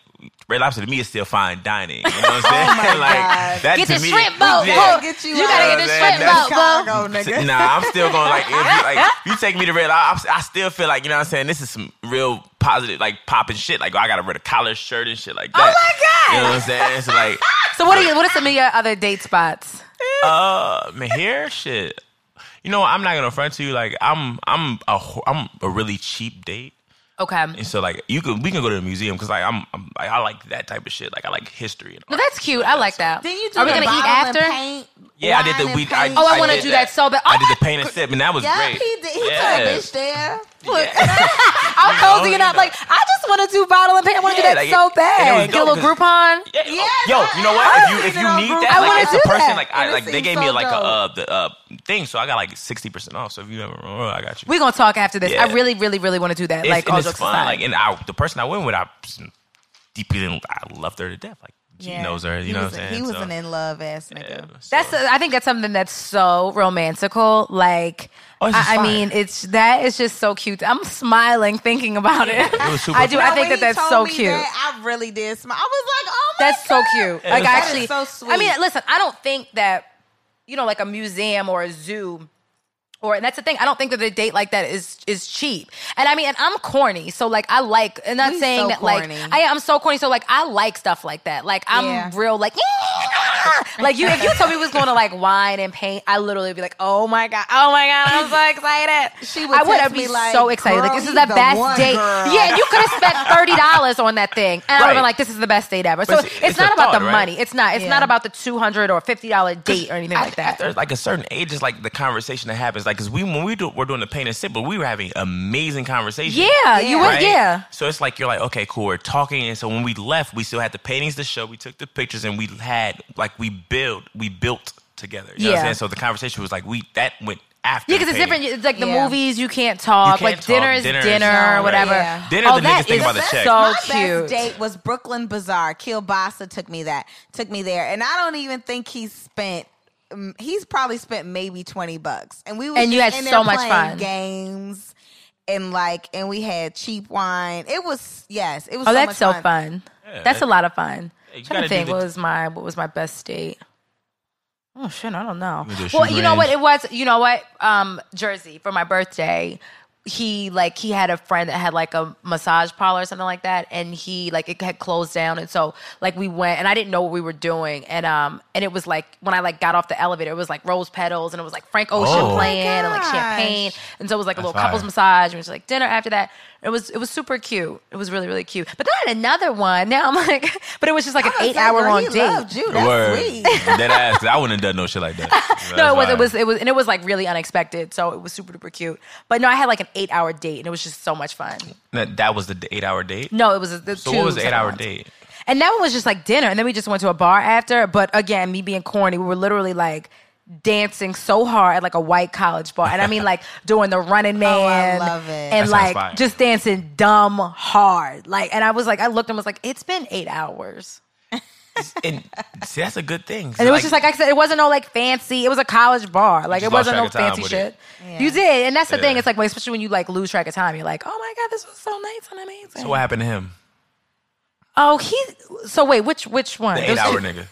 Red Lobster to me is still fine dining. You know what I'm saying? like God. that Get to the me, shrimp boat, yeah. boo. Get you You gotta get the shrimp boat, boo. Chicago, nigga. Nah, I'm still going like if you, like if you take me to Red Lobster, I still feel like you know what I'm saying. This is some real positive, like popping shit. Like I gotta wear a collar shirt and shit like that. Oh my God. You know what I'm saying? It's like So what are you? What are some of your other date spots? Uh, man, here, shit. You know, I'm not gonna front to you. Like, I'm, I'm a, ho- I'm a really cheap date, Okay. and so like, you can, we can go to the museum because like, I'm, I'm like, I like that type of shit. Like, I like history. And No, art. that's cute. I like that. Then you do Are we gonna eat bottle and after? paint, Yeah, I did the and we. I. Oh, I wanna do that so bad. I Oh did the paint and sip, and that was Yeah, great. he did. He yeah. took a bitch there. I'm cozy you enough. know. Like I just want to do bottle and paint. I want to Yeah, do that like, so and it was bad. Get a little Groupon. Yeah, Yes, yo, I- you know what? I If you if you need that, I like as a person, that. like I like they gave me so like a uh, the uh thing, so I got like sixty percent off. So if you ever, oh, I got you. We're gonna talk after this. Yeah. I really, really, really want to do that. It's, like all it's jokes fun. aside. Like, and I, the person I went with, I deeply, I loved her to death. Like, she Yeah. knows her. You He know what I'm saying? He was So, an in love ass nigga. yeah, so- That's I think that's something that's so romantical. Like Oh, I, I mean, it's that is just so cute. I'm smiling thinking about it. It was super I do. fun. I think that that's so cute. that, I really did smile. I was like, oh my That's so cute. Yeah, Like it was actually, fun. That is so I mean, listen, I don't think that you know, like a museum or a zoo. Or and that's the thing. I don't think that a date like that is is cheap. And I mean, and I'm corny, so like I like. And not We saying so that corny. like I am so corny. So like I like stuff like that. Like I'm Yeah. real like like you, if you told me we was going to like wine and paint, I literally would be like, oh my god, oh my god, I'm so excited. She would I would text be like, so excited. like this is the the best one, date. girl." Yeah, and you could have spent thirty dollars on that thing, and I would have been like, this is the best date ever. So But it's, it's- it's not about thought, the right? money. It's not. It's Yeah. not about the two hundred or fifty dollar date or anything like that. There's like a certain age, it's like the conversation that happens. Like, cause we when we do, we're doing the pain and sip, but we were having amazing conversation. Yeah, you were. Right? Yeah. So it's like you're like, okay, cool. We're talking, and so when we left, we still had the paintings to show. We took the pictures, and we had like we built, we built together. You know what Yeah. I'm saying? So the conversation was like we that went after. Yeah, because it's different. It's like the Yeah. movies you can't talk. You can't like talk. dinner is Dinner is- dinner, No, or whatever. yeah. Dinner, oh, the that niggas think is about the check. so My cute. best date was Brooklyn Bazaar. Kielbasa took me that took me there, and I don't even think he spent. He's probably spent maybe twenty bucks, and we was And you had so much fun. games, and like, and we had cheap wine. It was yes, it was. Oh, so that's much so fun. fun. Yeah, that's a lot of fun. Yeah, you trying gotta think the- what was my what was my best date. Oh shit, I don't know. You Well, shooting you know what it was. You know what? Um, Jersey for my birthday. He like he had a friend that had like a massage parlor or something like that, and he like it had closed down, and so like we went, and I didn't know what we were doing, and um, and it was like when I like got off the elevator, it was like rose petals, and it was like Frank Ocean Oh. playing, and like champagne, and so it was like a That's little couples massage, and it was like dinner after that. It was it was super cute. It was really really cute. But then I had another one. Now I'm like, but it was just like an eight hour long he date. loved you. That's Word. sweet. Dead ass. 'cause I wouldn't have done no shit like that. No, it was, it was, it was, and it was like really unexpected. So it was super duper cute. But no, I had like an eight hour date, and it was just so much fun. That, that was the eight hour date. No, it was the So two what was the eight hour ones. date? And that one was just like dinner, and then we just went to a bar after. But again, me being corny, we were literally like dancing so hard at like a white college bar, and I mean like doing the running oh, man, Oh, love it. and That like fire. just dancing dumb hard. Like, and I was like, I looked and was like, it's been eight hours. And see, that's a good thing. And it was just like I said, it wasn't no like fancy. It was a college bar. Like it wasn't no lost track of time fancy shit. it. You did, and that's the thing. It's like, especially when you like lose track of time, you're like, oh my god, this was so nice and amazing. So what happened to him? oh, he. So wait, which which one? The eight was hour two- nigga.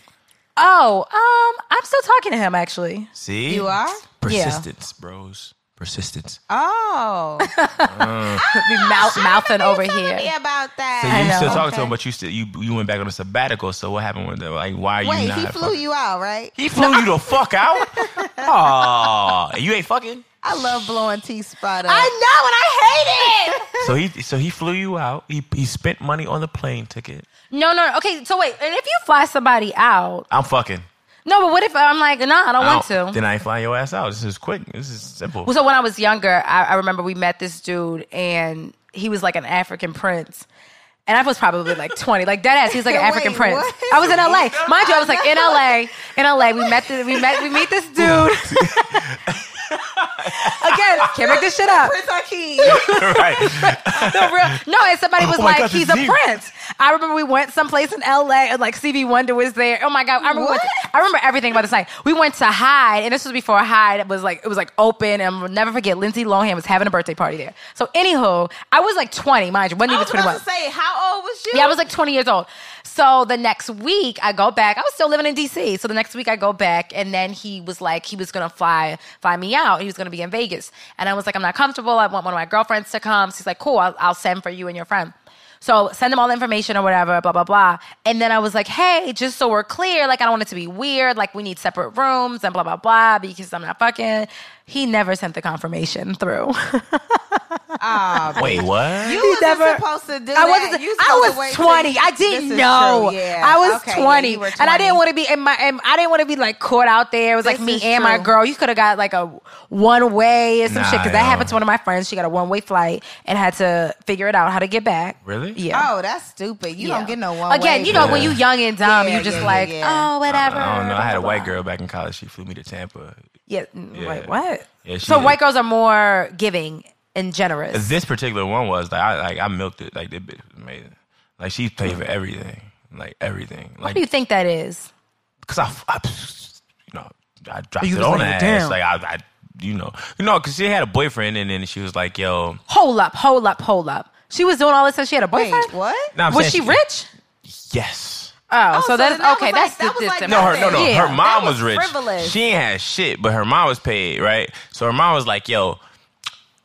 Oh, um, I'm still talking to him actually. See, You are? persistence, bros. Persistence. Oh, Be mouth, mouthing over Tell here. me about that. So I you know. still talking Okay. to him, but you still you you went back on a sabbatical. So what happened with that? Like, why are you Wait, not? he flew fucking- you out, right? He flew you the fuck out. Oh, you ain't fucking. I love blowing T spot up. I know, and I hate it. So he so he flew you out. He he spent money on the plane ticket. No, no. Okay, so wait, and if you fly somebody out, I'm fucking. no, but what if I'm like, nah, I don't I want don't- to. Then I ain't flying your ass out. This is quick. This is simple. Well, so when I was younger, I, I remember we met this dude, and he was like an African prince. And I was probably like 20, like dead ass. He was like an Wait, African prince. what? I was in LA. Mind you, I was like in LA. In LA, we met. The, we met. We meet this dude. Again, can't make this shit up. Prince Hakeem. right. No, real, no, and somebody was Oh like, gosh, he's it's a deep. prince. I remember we went someplace in LA and like Stevie Wonder was there. Oh my god, I remember. we What? to- I remember everything about this night. We went to Hyde, and this was before Hyde It was like it was like open, and I'll never forget. Lindsay Lohan was having a birthday party there. So anywho, I was like 20, mind you, wasn't I even was 21. about to say, how old was you? Yeah, I was like 20 years old. So the next week I go back. I was still living in DC. So the next week I go back and then he was like he was to fly fly me out. He was to be in Vegas. And I was like I'm not comfortable. I want one of my girlfriends to come. So he's like cool. I'll, I'll send for you and your friend. So send them all the information or whatever, blah blah blah. And then I was like, hey, just so we're clear, like I don't want it to be weird. Like we need separate rooms and blah blah blah because I'm not fucking. He never sent the confirmation through. Ah, Wait, what? you wasn't never- supposed to do I wasn't. You I was to wait till twenty. I didn't know. yeah. I was Okay, yeah, twenty, and I didn't want to be in my. And I didn't want to be like caught out there. It was like me is and my girl. You could have got like a one way or some shit because that happened to one of my friends. She got a one way flight and had to figure it out how to get back. Really? Yeah. Oh, that's stupid. You Yeah. don't get no one. Again, you know Yeah. when you young and dumb, Yeah, you just yeah, like yeah, yeah. oh whatever. I don't know. I had a white girl back in college. She flew me to Tampa. Yeah. Yeah. Wait, what? Yeah, so did. white girls are more giving and generous. This particular one was like I like I milked it. Like that bitch was amazing. Like she paid for everything. Like everything. What Like do you think that is? because I, I, you know, I dropped You it on her laying it ass. down. Like I, I, you know, you know, because she had a boyfriend, and then she was like, "Yo, Hold up, hold up, hold up. She was doing all this and she had a Wait, boyfriend. what? Nah, Was saying she rich? Yes. Oh, Oh, so so that's that okay. that's like- that the was like. No, her, no, no. Yeah. Her mom That was, was rich. frivolous. She ain't had shit, but her mom was paid, right? So her mom was like, "Yo,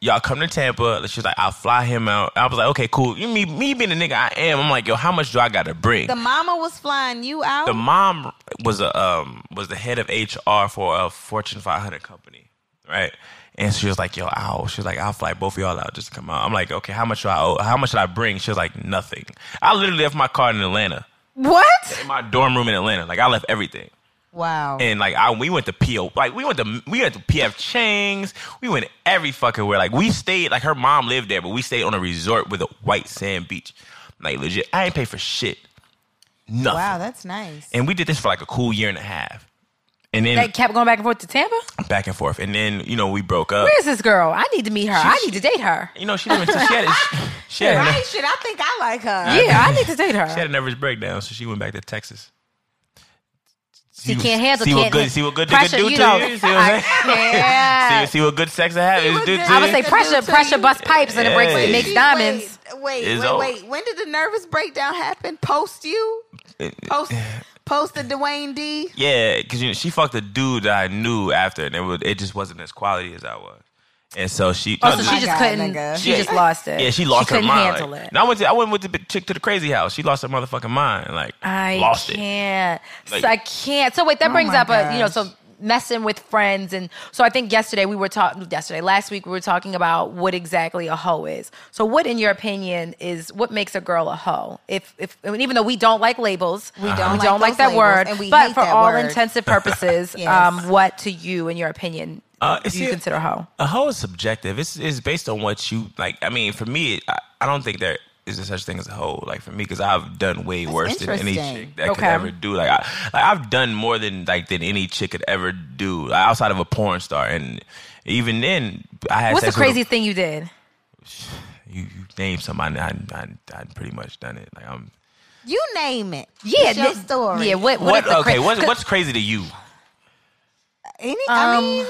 y'all come to Tampa. She's like, I'll fly him out. I was like, okay, cool. You me me being the nigga I am. I'm like, yo, how much do I got to bring? The mama was flying you out. the mom was a um was the head of HR for a Fortune 500 company, right? And she was like, "Yo, I'll." She was like, "I'll fly both of y'all out just to come out." I'm like, "Okay, how much do I owe? How much should I bring?" She was like, "Nothing." I literally left my car in Atlanta, What? in my dorm room in Atlanta. Like I left everything, wow. and like I we went to PO, like we went to we went to PF Chang's. We went every fucking where. Like we stayed. Like her mom lived there, but we stayed on a resort with a white sand beach. Like legit, I ain't pay for shit. Nothing. wow, that's nice. and we did this for like a cool year and a half. And then They kept going back and forth to Tampa. back and forth. And then, you know, we broke up. Where is this girl? I need to meet her. I need to date her. You know, she didn't she had a, she had, right? Shit, I think I like her. Yeah, I need to date her. she had a nervous breakdown, so she went back to Texas. She can't handle. see can't what good see what good pressure, nigga do you to know, you. See what I'm saying? Yeah. See, see what good sex habits do to I would you. say pressure, pressure you. bust pipes and it breaks, Yeah. it makes diamonds. Wait, wait, wait, wait. When did the nervous breakdown happen? Post you? Post, post the Dwayne D? Yeah, because you know, she fucked a dude that I knew after, and it was it just wasn't as quality as I was. And so she, Oh, uh, so she just God, couldn't. nigga. She Yeah. just lost it. Yeah, she lost couldn't her mind. handle like- it. And I went to I went with the chick to the crazy house. She lost her motherfucking mind. Like I lost it. can't. Like- so I can't. So wait, that oh brings my up a you know so messing with friends and so I think yesterday we were talking yesterday last week we were talking about what exactly a hoe is. So what in your opinion is what makes a girl a hoe? If if I even though we don't like labels, we don't we like don't like that labels, word, and we but for all word. intensive purposes, Yes. um, what to you in your opinion Uh, do it's- you consider a hoe? A hoe is subjective. It's it's based on what you like. I mean, for me, I, I don't think there is there such thing as a hoe. Like for me, because I've done way worse than any chick that could ever do. Like, I, like I've done more than like than any chick could ever do like, outside of a porn star. And even then, I had What's the sex with a- thing you did? you, you name somebody, I I I pretty much done it. Like I'm. You name it. Yeah, It's your th- story. Yeah, what? What? What? is the okay. cra- What's what's crazy to you? Any, I Um, mean,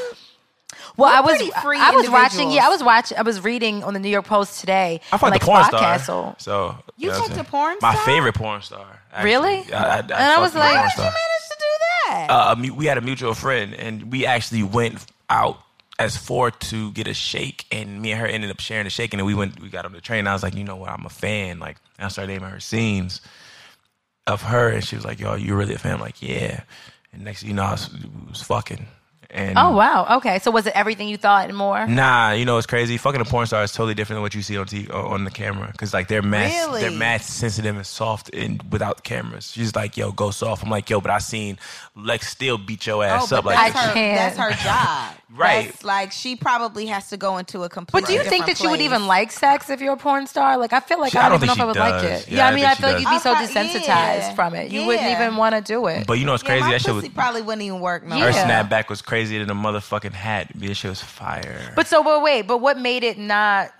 Well, We're I was free I was watching. Yeah, I was watching. I was reading on the New York Post today. I fucked like a porn Spot star. Castle. So You know what I'm fucked a saying? porn My star? favorite porn star. actually. Really? I, I, I And I was like- how did you manage to do that? uh, we had a mutual friend, and we actually went out as four to get a shake, and me and her ended up sharing the shake, and then we went, we got on the train. And I was like, you know what, I'm a fan. Like, and I started naming her scenes of her, and she was like, yo, you really a fan? I'm like, yeah. And next, you know, I was, was fucking. And Oh wow. Okay. So was it everything you thought and more? Nah, you know it's crazy. Fucking a porn star is totally different than what you see on TV, uh, on the camera. Cause like they're mad, Really? they're mad sensitive and soft and without cameras. She's like, yo, go soft. I'm like, yo, but I seen Lex still beat your Oh, ass but up like that's, her, that's her job. Right. That's like she probably has to go into a complete. But do you think different that you would even like sex if you're a porn star? Like I feel like She- I I don't, don't even know if I would she like it. Yeah, Yeah, I I mean, I she feel like you'd be so uh, desensitized yeah. from it. You wouldn't even want to do it. But you know what's Yeah, crazy? my that shit probably wouldn't even work. No. her snapback was crazier than a motherfucking hat. That shit was fire. But so, but wait, but what made it not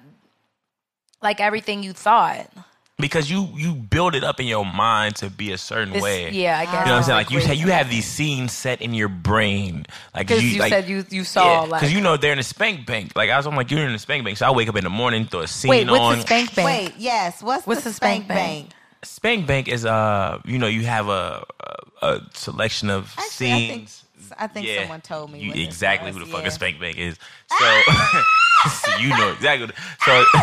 like everything you thought? because you you build it up in your mind to be a certain This- way. yeah, I guess. You know what I'm saying? Like you agree. you have these scenes set in your brain. Like Because you, like, said you you saw like. because you know they're in a spank bank. Like I was, I'm like, you're in a spank bank. So I wake up in the morning, throw a scene wait, what's on. the spank bank? Wait, yes. What's, What's the, the spank, spank bank? bank? Spank bank is uh, you know, you have a a, a selection of Actually, I think scenes. I think Yeah. someone told me You- what exactly who the fuck yeah. a spank bank is. So, so you know exactly. So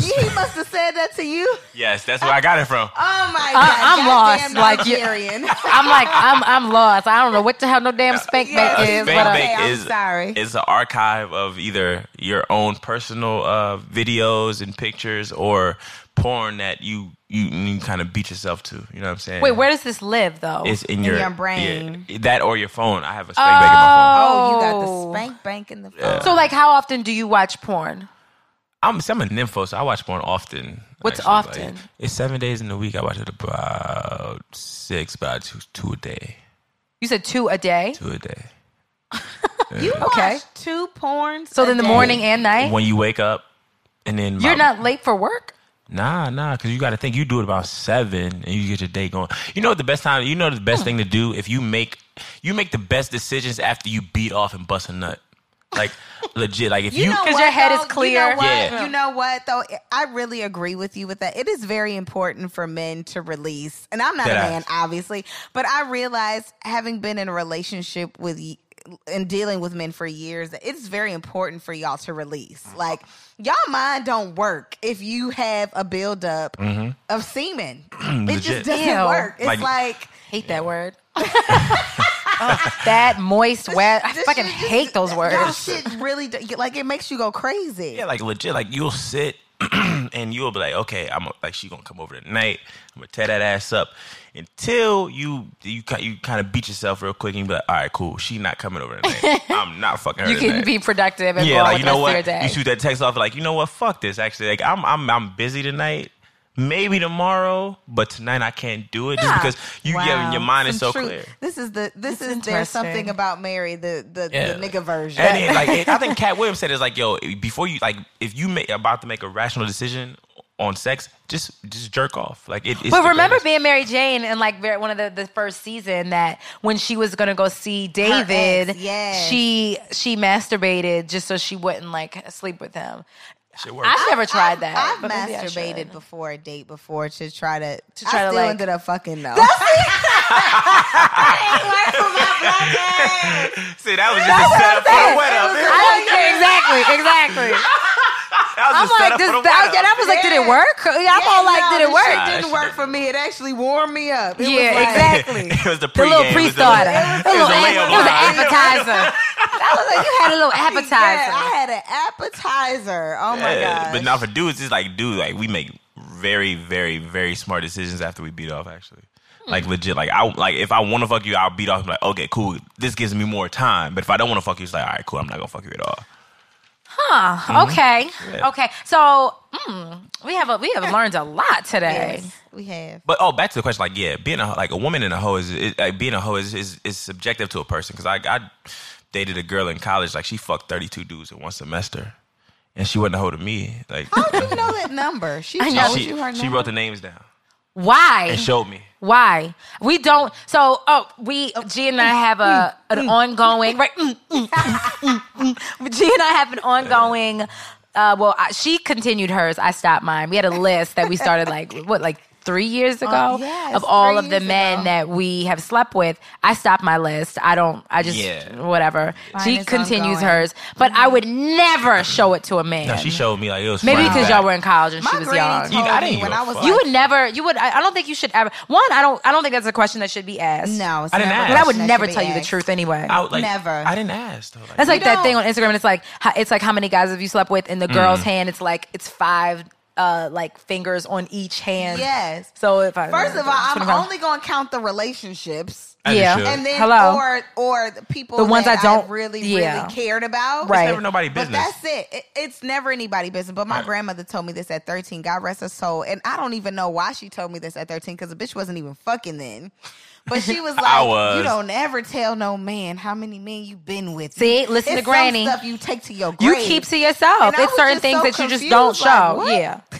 He must have said that to you. yes, that's where I got it from. Oh my god! I'm goddamn lost, like, you- I'm like I'm I'm lost. I don't know what the hell no damn spank Yeah, bank a is. spank But, uh, bank I'm is sorry. is an archive of either your own personal uh, videos and pictures or porn that you you, you kind of beat yourself to. You know what I'm saying? wait, where does this live though? It's in, In your, your brain. yeah, that or your phone. I have a spank bank in my phone. Oh, oh you got Oh. the spank bank in the phone. so like, how often do you watch porn? I'm, see, I'm a nympho, so I watch porn often. What's actually. Like, often? it's seven days in a week. I watch it about six, about two, two a day. You said two a day. Two a day. You Okay. watch two porns. So a in the day? morning and night, When you wake up, and then you're my- not late for work. Nah, nah, because you got to think you do it about seven, and you get your day going. You know what the best time? You know the best hmm. thing to do if you make you make the best decisions after you beat off and bust a nut. Like legit, like if you, You know 'Cause your head is clear. You know what? Yeah. You know what though? I really agree with you with that. It is very important for men to release, and I'm not a Deadass. man, obviously, but I realize having been in a relationship with y- in dealing with men for years that it's very important for y'all to release. Like y'all mind don't work if you have a buildup of semen. it Mm-hmm. Just doesn't Ew. work. It's Like- like, hate that word. Ugh, that moist, wet. I this fucking shit hate those Y'all words. shit really like it makes you go crazy. Yeah, like legit. Like you'll sit and you'll be like, okay, I'm like she gonna come over tonight. I'm gonna tear that ass up until you you you kind of beat yourself real quick and be like, all right, cool. She not coming over tonight. I'm not fucking her. You can be productive and yeah, like you know what? You shoot that text off like, you know what? Fuck this. Actually, like I'm I'm I'm busy tonight. Maybe tomorrow, but tonight I can't do it just because you yeah, your mind is so truth. clear. This is the this It's is there's something about Mary the the, Yeah. the nigga version. And then, like I think Katt Williams said it's like, yo, before you like, if you make about to make a rational decision on sex, just just jerk off. Like it. It's But remember greatest. being Mary Jane in like one of the, the first season that when she was gonna go see David, ex, yes. she she masturbated just so she wouldn't like sleep with him. Shit works. I've never tried I've, that. I've but maybe I masturbated should. before a date before to try to to try I to, still like- ended up fucking no. See, that was just a setup for the wet up. I don't, yeah, exactly, exactly. That was I'm like, this, that, yeah, up. that was like, did it work? Yeah, I'm all like, did it work? It didn't work for me. It actually warmed me up. It Yeah, was like, exactly. it was the The little pregame. It was the- pre-starter. It was little a a- layup It was an line. appetizer. That was like, you had a little Yeah, appetizer. I had an appetizer. Oh my Yeah, god! But now for dudes, it's like, dude, like we make very, very, very smart decisions after we beat off. Actually, Hmm. like legit. Like I like if I want to fuck you, I'll beat off. I'm like, okay, cool. This gives me more time. But if I don't want to fuck you, it's like, all right, cool. I'm not gonna fuck you at all. Huh. Okay. Yeah. Okay. So mm, we have a, we have learned a lot today. Yes, we have. But oh, back to the question. Like, yeah, being a like a woman in a hoe is, is like, being a hoe is, is is subjective to a person. Because I I dated a girl in college. Like she fucked 32 dudes in one semester, and she wasn't a hoe to me. Like How do you know that number? She I know. told she you her she number. wrote the names down Why? and showed me. Why? We don't. So, oh, we G and I have a an ongoing right. mm, mm, mm, mm, mm. G and I have an ongoing. Uh, well, I, she continued hers. I stopped mine. We had a list that we started like what, like three years ago yes, of all of the men ago. that we have slept with. I stopped my list. I don't. I just Yeah. whatever. Mine she continues ongoing. hers, but I would never show it to a man. No, she showed me like it was Maybe because y'all were in college and My she was young. told You- I didn't when give a I was You would never. You would. I I don't think you should ever. One. I don't. I don't think that's a question that should be asked. no, it's I didn't ask. But I would never should be tell you the truth anyway. I would, like, Never. I didn't ask though. Like, That's like that thing don't- on Instagram. And it's like it's like how many guys have you slept with? In the girl's Mm. hand, it's like it's five uh like fingers on each hand. Yes. So if I First of all, I'm only going to count the relationships. As Yeah. And then, Hello? or or the people The ones that I don't- really yeah. really cared about, Right. It's never nobody But business. that's it. It- It's never anybody business. But my Right. grandmother told me this at 13. God rest her soul. And I don't even know why she told me this at 13 because the bitch wasn't even fucking then. But she was like, I was. "You don't ever tell no man how many men you've been with." See, listen It's to Granny. Stuff you take to your you keep to yourself. And It's certain things so that you just don't like, show. what? yeah.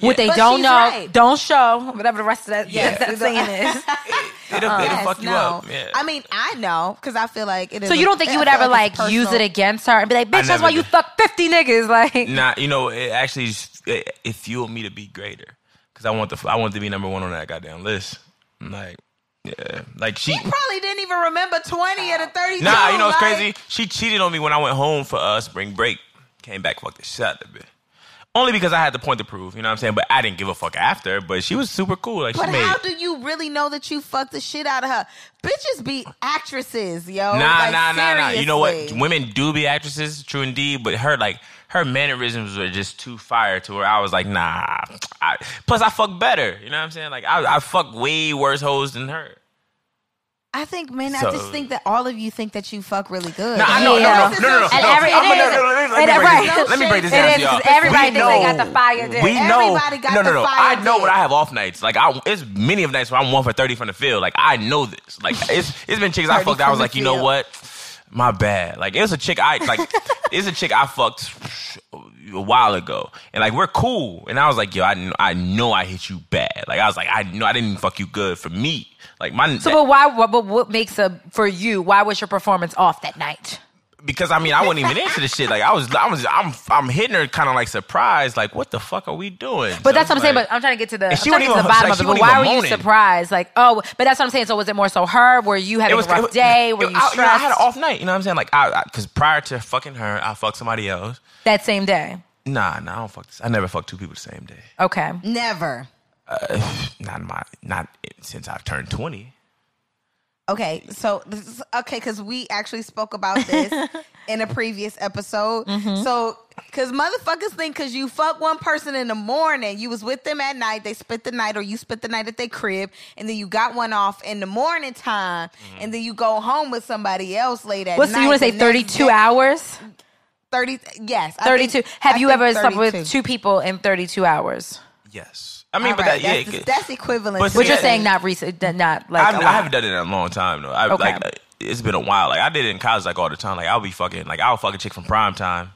What they But don't know, right. don't show. Whatever the rest of that, Yes. that saying is. it'll, it'll Yes, fuck you no. up. Yeah. I mean, I know because I feel like it is. So you don't think you would ever like it's use it against her and be like, bitch, that's never why you fuck fifty niggas? Like, Nah, you know, it actually it, it fueled me to be greater because I want the I want to be number one on that goddamn list. Like, yeah, like she. He probably didn't even remember 20 of the 32. Nah, you know what's like- crazy? She cheated on me when I went home for uh, spring break. Came back, fucked the shit out of bitch. Only because I had the point to prove, you know what I'm saying? But I didn't give a fuck after. But she was super cool. Like But she made. how do you really know that you fucked the shit out of her? Bitches be actresses, yo. Nah, Like, nah, nah, nah. You know what? Women do be actresses, true indeed. But her like her mannerisms were just too fire to where I was like, nah. I, plus, I fuck better. You know what I'm saying? Like I, I fuck way worse hoes than her. I think, man, I just think that all of you think that you fuck really good. No, I know, Yeah. no, no, no, no, no, no. And every- I'm it gonna- is. no, no, let me- let me And break this- Let me break this It down to y'all. everybody We thinks they got know- the fire dick. We know. Everybody got no, no, the no. fire I know dick. when I have off nights. Like I, it's many of nights where I'm one for thirty from the field. Like I know this. Like it's it's been chicks I 30 fucked. I was like, you know what? My bad. Like it was a chick I like. it's a chick I fucked a while ago, and like we're cool. And I was like, yo, I I know I hit you bad. Like I was like, I know I didn't fuck you good for me. Like my So, but why? But what makes a for you? Why was your performance off that night? Because I mean I wasn't even into the shit. Like I was, I was, I'm, I'm hitting her kind of like surprised. Like what the fuck are we doing? But So that's what I'm it's saying. But I'm trying to get to the, I'm she trying to get to wasn't the bottom like, of it. But why were you surprised? Like, oh, but that's what I'm saying. So was it more so her? Were you having a rough day? Were you I, stressed know, I had an off night. You know what I'm saying? Like I, because prior to fucking her, I fucked somebody else. that same day? Nah, nah, I don't fuck this. I never fucked two people the same day. Okay. Never. Uh, not in my, not since I've turned twenty. Okay, so this is okay because we actually spoke about this in a previous episode. Mm-hmm. So, because motherfuckers think because you fuck one person in the morning, you was with them at night, they spent the night, or you spent the night at their crib, and then you got one off in the morning time, mm-hmm. and then you go home with somebody else late at Well, night. so you want to say 32 day- hours? Thirty? Yes, 32. think- Have I you think ever slept with two people in 32 hours? Yes, I mean, All but right, that, that's, yeah, that's equivalent. But to But you're saying not recent, not like I've, a I lot. haven't done it in a long time though. I, Okay. Like it's been a while. Like I did it in college, like all the time. Like I'll be fucking, like I'll fuck a chick from prime time.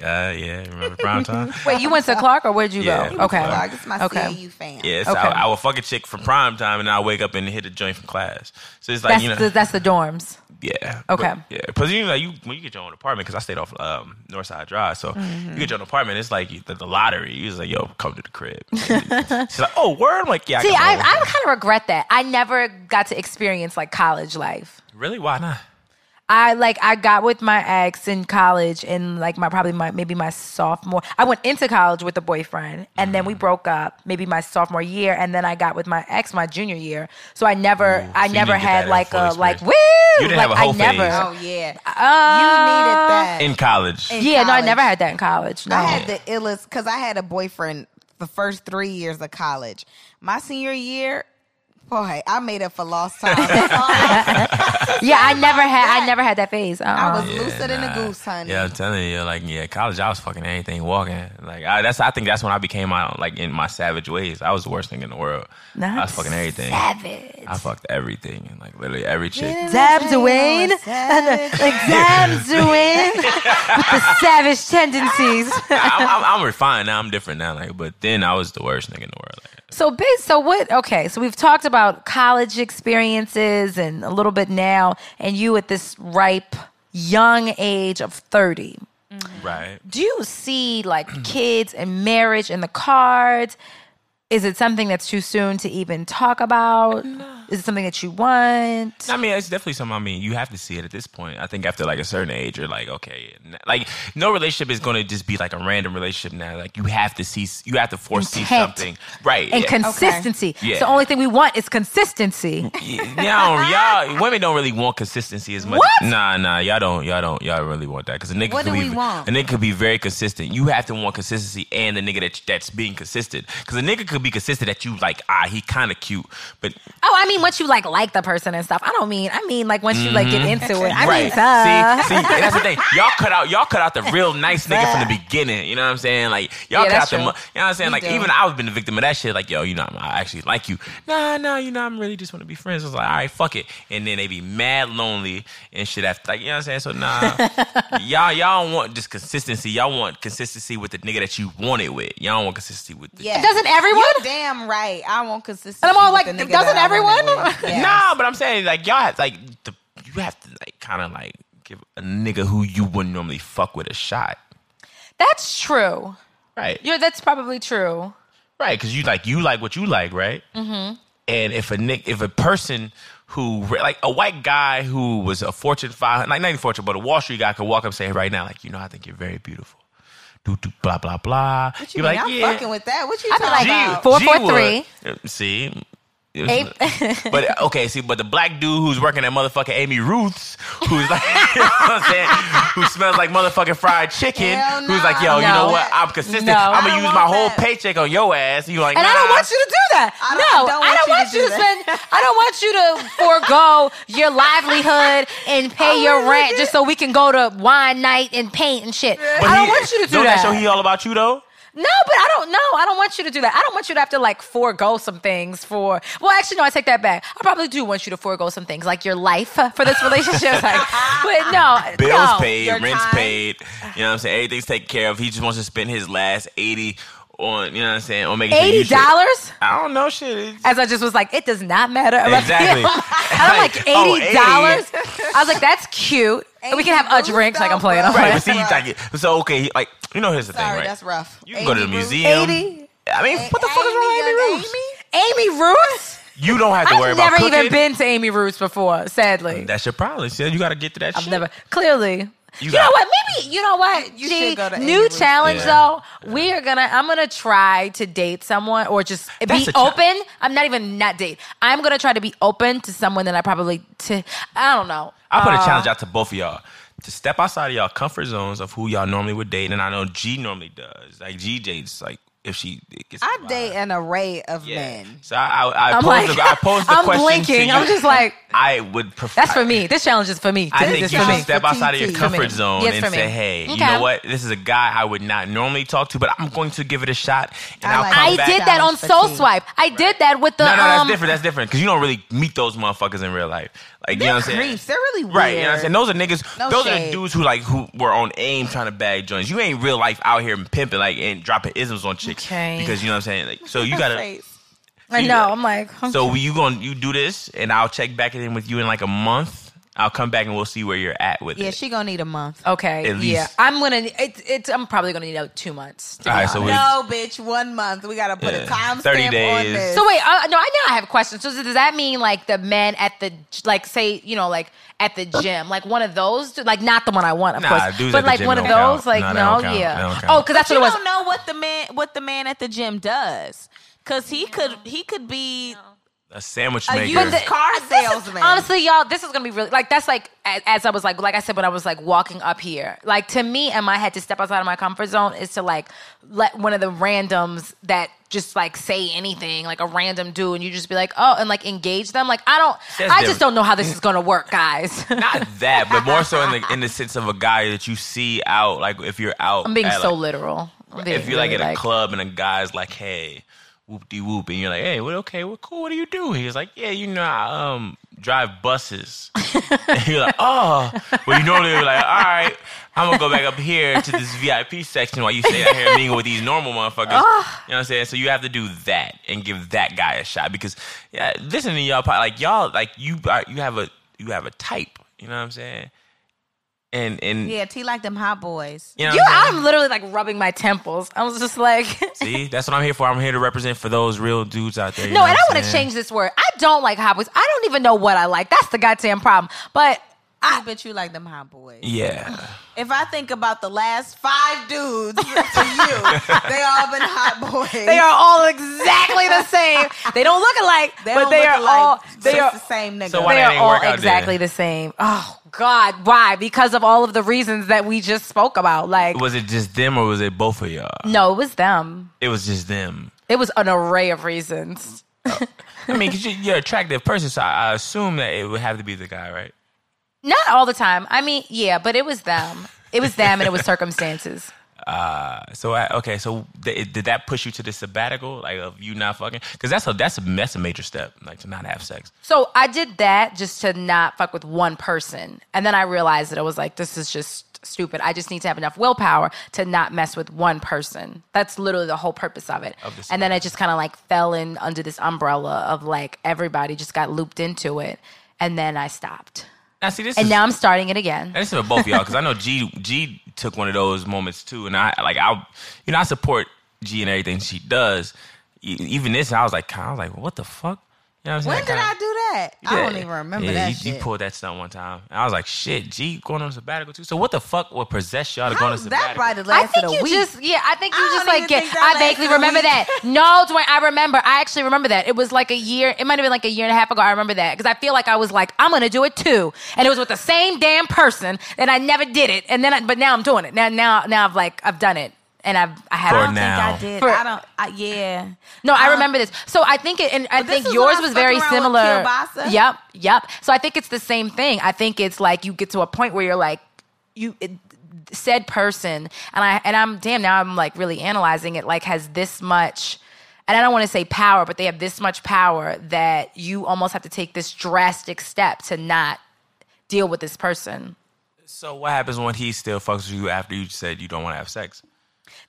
Yeah, yeah. Remember prime time? Wait, you went to Clark or where'd you Yeah. go? Okay. Clark, it's my Okay. CAU fan. Yeah, so Okay. I, I would fuck a chick from prime time, and I wake up and hit a joint from class. So it's like That's you know, the, that's the dorms. Yeah. Okay. But, yeah, because you know, you when you get your own apartment, because I stayed off um, Northside Drive, so you get your own apartment. It's like the, the lottery. You was like, yo, come to the crib. She's like, oh, word. I'm like, yeah. See, come I. I kind of regret that. I never got to experience like college life. really why not? I like I got with my ex in college in like my probably my maybe my sophomore. I went into college with a boyfriend and then we broke up maybe my sophomore year and then I got with my ex my junior year. So I never Ooh, I so you never had like full a like woo You didn't like have a whole I never phase. Oh yeah, Uh, you needed that. In college. In Yeah, no, I never had that in college. No. I had the illest because I had a boyfriend the first three years of college. My senior year, boy, I made up for lost time. yeah, I never had I never had that phase. Uh-uh. I was Yeah, looser than a goose, honey. Yeah, I'm telling you, like, yeah, college, I was fucking anything walking. Like, I, that's, I think that's when I became my, like, in my savage ways. I was the worst thing in the world. I was fucking everything. savage. I fucked everything, and like literally every chick. Dab Dwayne, like Dab Dwayne with the savage tendencies. I'm, I'm, I'm refined now. I'm different now. Like, but then I was the worst nigga in the world. Like, So, based, so what? Okay, so we've talked about college experiences and a little bit now, and you at this ripe young age of thirty. Mm-hmm. right. Do you see like kids and marriage in the cards? Is it something that's too soon to even talk about? Is it something that you want? I mean, it's definitely something. I mean, you have to see it at this point. I think after like a certain age, you're like, okay, like no relationship is going to just be like a random relationship now. Like you have to see, you have to foresee Intent. something, right? And yeah. consistency. Yeah. So the only thing we want is consistency. y'all, y'all, women don't really want consistency as much. What? Nah, nah, y'all don't, y'all don't, y'all really want that because a nigga What could do be, we want? a nigga could be very consistent. You have to want consistency and the nigga that that's being consistent because a nigga could be consistent that you like. Ah, he kind of cute, but Oh, I mean, once you like like the person and stuff. I don't mean. I mean, like once you like get into it. I mean, Mm-hmm. right. uh, See, see, that's the thing. Y'all cut out, y'all cut out the real nice nigga from the beginning. You know what I'm saying? Like y'all Yeah, cut out that's the, true. mu- you know what I'm saying? We like do. even I've been the victim of that shit. Like yo, you know, I actually like you. Nah, nah, you know, I'm really just want to be friends. I was like, all right, fuck it. And then they be mad lonely and shit after, like you know what I'm saying? So nah, y'all, y'all don't want just consistency. Y'all want consistency with the nigga that you want it with. Y'all don't want consistency with. The, Yeah. Doesn't everyone? You're damn right. I want consistency. And I'm all with like, the nigga doesn't that I want it everyone? with. Yes. Nah, but I'm saying like y'all have like the, you have to like kind of like give a nigga who you wouldn't normally fuck with a shot, That's true. right? You're, that's probably true. Right, because you like you like what you like, right? Mm-hmm. And if a nick, if a person who like a white guy who was a Fortune five, like not even Fortune, but a Wall Street guy could walk up and say right now, like you know, I think you're very beautiful. Do do blah blah blah. What you You're mean? like, I'm yeah. fucking with that. What you I'd talking like, about? Four, G four, would. three. See. It but okay, see, but the black dude who's working at motherfucking Amy Ruth's, who's like, you know what I'm saying, who smells like motherfucking fried chicken, Hell who's like, yo, you know what? I'm consistent. No. I'm gonna use want my whole that. paycheck on your ass. You like, And I don't want you to do that. I don't- no, I don't I don't want want you you to to do that. spend. I don't want you to forego your livelihood and pay Oh your rent just so we can go to wine night and paint and shit. But I don't he- want you to do don't that. show he all about you though? No, but I don't know. I don't want you to do that. I don't want you to have to like forego some things for. Well, actually, no. I take that back. I probably do want you to forego some things, like your life for this relationship. like, but no, Bills no. paid, your rent's time. paid. You know what I'm saying? Everything's taken care of. He just wants to spend his last eighty on. You know what I'm saying? On making sure Eighty should- dollars. I don't know shit. As I just was like, it does not matter. Exactly. and I'm like, Oh, eighty dollars. I was like, that's cute. We can have a Amy drink like I'm playing. I'm Right, but see, like, so okay, like you know, here's the thing, right? that's rough. You can go to the Amy Ruth. museum. 80? I mean, what the fuck is wrong with Amy young Ruth's? Amy? Amy Ruth's? You don't have to worry. I've about never cooking. even been to Amy Ruth's before, sadly. That's your problem. See, you got to get to that I've shit. never clearly. You, got- know what? Maybe you know what? You should go to Amy new challenge Yeah. though. We are gonna. I'm gonna try to date someone or just That's be cha- open. I'm not even not date. I'm gonna try to be open to someone that I probably. To I don't know. I put a Uh, challenge out to both of y'all to step outside of y'all comfort zones of who y'all normally would date, and I know G normally does. Like G dates, like if she gets. I date an array of Yeah. men. So I, I, I I'm posed like, the, I posed the I'm question blinking. to you. I'm just like, I would prefer. that's for me. This challenge is for me. I This think you for should me. step For outside of your TT. For me. comfort zone Yes, and say, "Hey, you know what? This is a guy I would not normally talk to, but I'm going to give it a shot, and I will like come I back." did that on Soul. Swipe. I did that with the No, no, that's um. different. That's different because you don't really meet those motherfuckers in real life. Like you know what I'm saying? creeps. They're really weird. Right, you know what I'm saying? Those are niggas. No those are the dudes who like who were on aim trying to bag joints. You ain't real life out here pimping like and dropping isms on chicks. Okay. Because you know what I'm saying. Like, so you gotta. I know. I'm like. So you gonna you do this, and I'll check back in with you in like a month. I'll come back and we'll see where you're at with Yeah, it. Yeah, she gonna need a month. Okay. At least. Yeah. I'm gonna. It's. It's. I'm probably gonna need out two months. All right, so honest. we- No, bitch, one month. We gotta put Yeah. a time 30 stamp on days. this. So wait, uh, no, I now I have a question. So does that mean like the men at the like say you know like at the gym, like one of those, like not the one I want, of Nah, course, dudes but at the like gym one of don't count. those, like Nah, they no, count. Yeah. count. Oh, because that's you what it was. don't know what the man what the man at the gym does. Cause he could he could be a sandwich a maker. used car salesman. Honestly, y'all, this is gonna be really like that's like as, as I was like like I said when I was like walking up here. Like to me, and my head to step outside of my comfort zone is to like let one of the randoms that just like say anything, like a random dude, and you just be like, oh, and like engage them. Like I don't, That's I different. just don't know how this is gonna work, guys. Not that, but more so in the in the sense of a guy that you see out. Like if you're out, I'm being at, so like, literal. Being if you're like really, at a club and a guy's like, "Hey, whoop de whoop," and you're like, "Hey, well, okay, well, cool. What do you do?" He's like, "Yeah, you know, I um drive buses." and you're like, "Oh," well, you normally be like, "All right, I'm gonna go back up here to this VIP section while you stay out here mingle with these normal motherfuckers." You know what I'm saying? So you have to do that and give that guy a shot because, yeah, listen to y'all, like y'all, like you, are, you have a you have a type. You know what I'm saying? And and yeah, T like them hot boys. you know, You, I'm? I'm literally like rubbing my temples. I was just like, See, that's what I'm here for. I'm here to represent for those real dudes out there. no, and I want to change this word. I don't like hot boys. I don't even know what I like. That's the goddamn problem. But I bet you like them hot boys. Yeah, If I think about the last five dudes to you, they all been hot boys. they are all exactly the same. They don't look alike, They but they are alike, all they it's are the same nigga. So they are all exactly then? the same. Oh God, why? Because of all of the reasons that we just spoke about. Like, was it just them or was it both of y'all? no, it was them. It was just them. It was an array of reasons. Oh. I mean, because you, you're an attractive person, so I, I assume that it would have to be the guy, right? Not all the time. I mean, yeah, but it was them. It was them, and it was circumstances. Uh, so I, okay, so th- did that push you to the sabbatical, like of you not fucking? Because that's a that's a that's a major step, like to not have sex. So I did that just to not fuck with one person. And then I realized that I was like, this is just stupid. I just need to have enough willpower to not mess with one person. That's literally the whole purpose of it. Of and then I just kind of like fell in under this umbrella of like everybody just got looped into it. And then I stopped. Now see this And is, now I'm starting it again. And this is for both of y'all because I know G G took one of those moments too, and I like I, you know, I support G and everything she does. E- Even this, I was like, I was like, what the fuck? You know what I'm saying? when did I do that? I don't even remember yeah, that you, shit. you pulled that stunt one time, and I was like, shit, G going on a sabbatical too. So what the fuck would possess y'all to go on a How's that sabbatical? probably I lasted think a you week? just yeah. I think you I just like get. I vaguely remember week. that. No, Dwayne, I remember. I actually remember that. It was like a year. It might have been like a year and a half ago. I remember that because I feel like I was like, I'm gonna do it too, and it was with the same damn person, and I never did it, and then I, but now I'm doing it. Now now now I've like I've done it, and I've I have. For I don't now. think I did. For- I don't. I, yeah. No, I Um, remember this. So I think it, and I think yours was very fucked with similar. Yep, yep. So I think it's the same thing. I think it's like you get to a point where you're like, you it, said person, and I and I'm damn now I'm like really analyzing it. Like has this much. And I don't want to say power, but they have this much power that you almost have to take this drastic step to not deal with this person. So what happens when he still fucks with you after you said you don't want to have sex?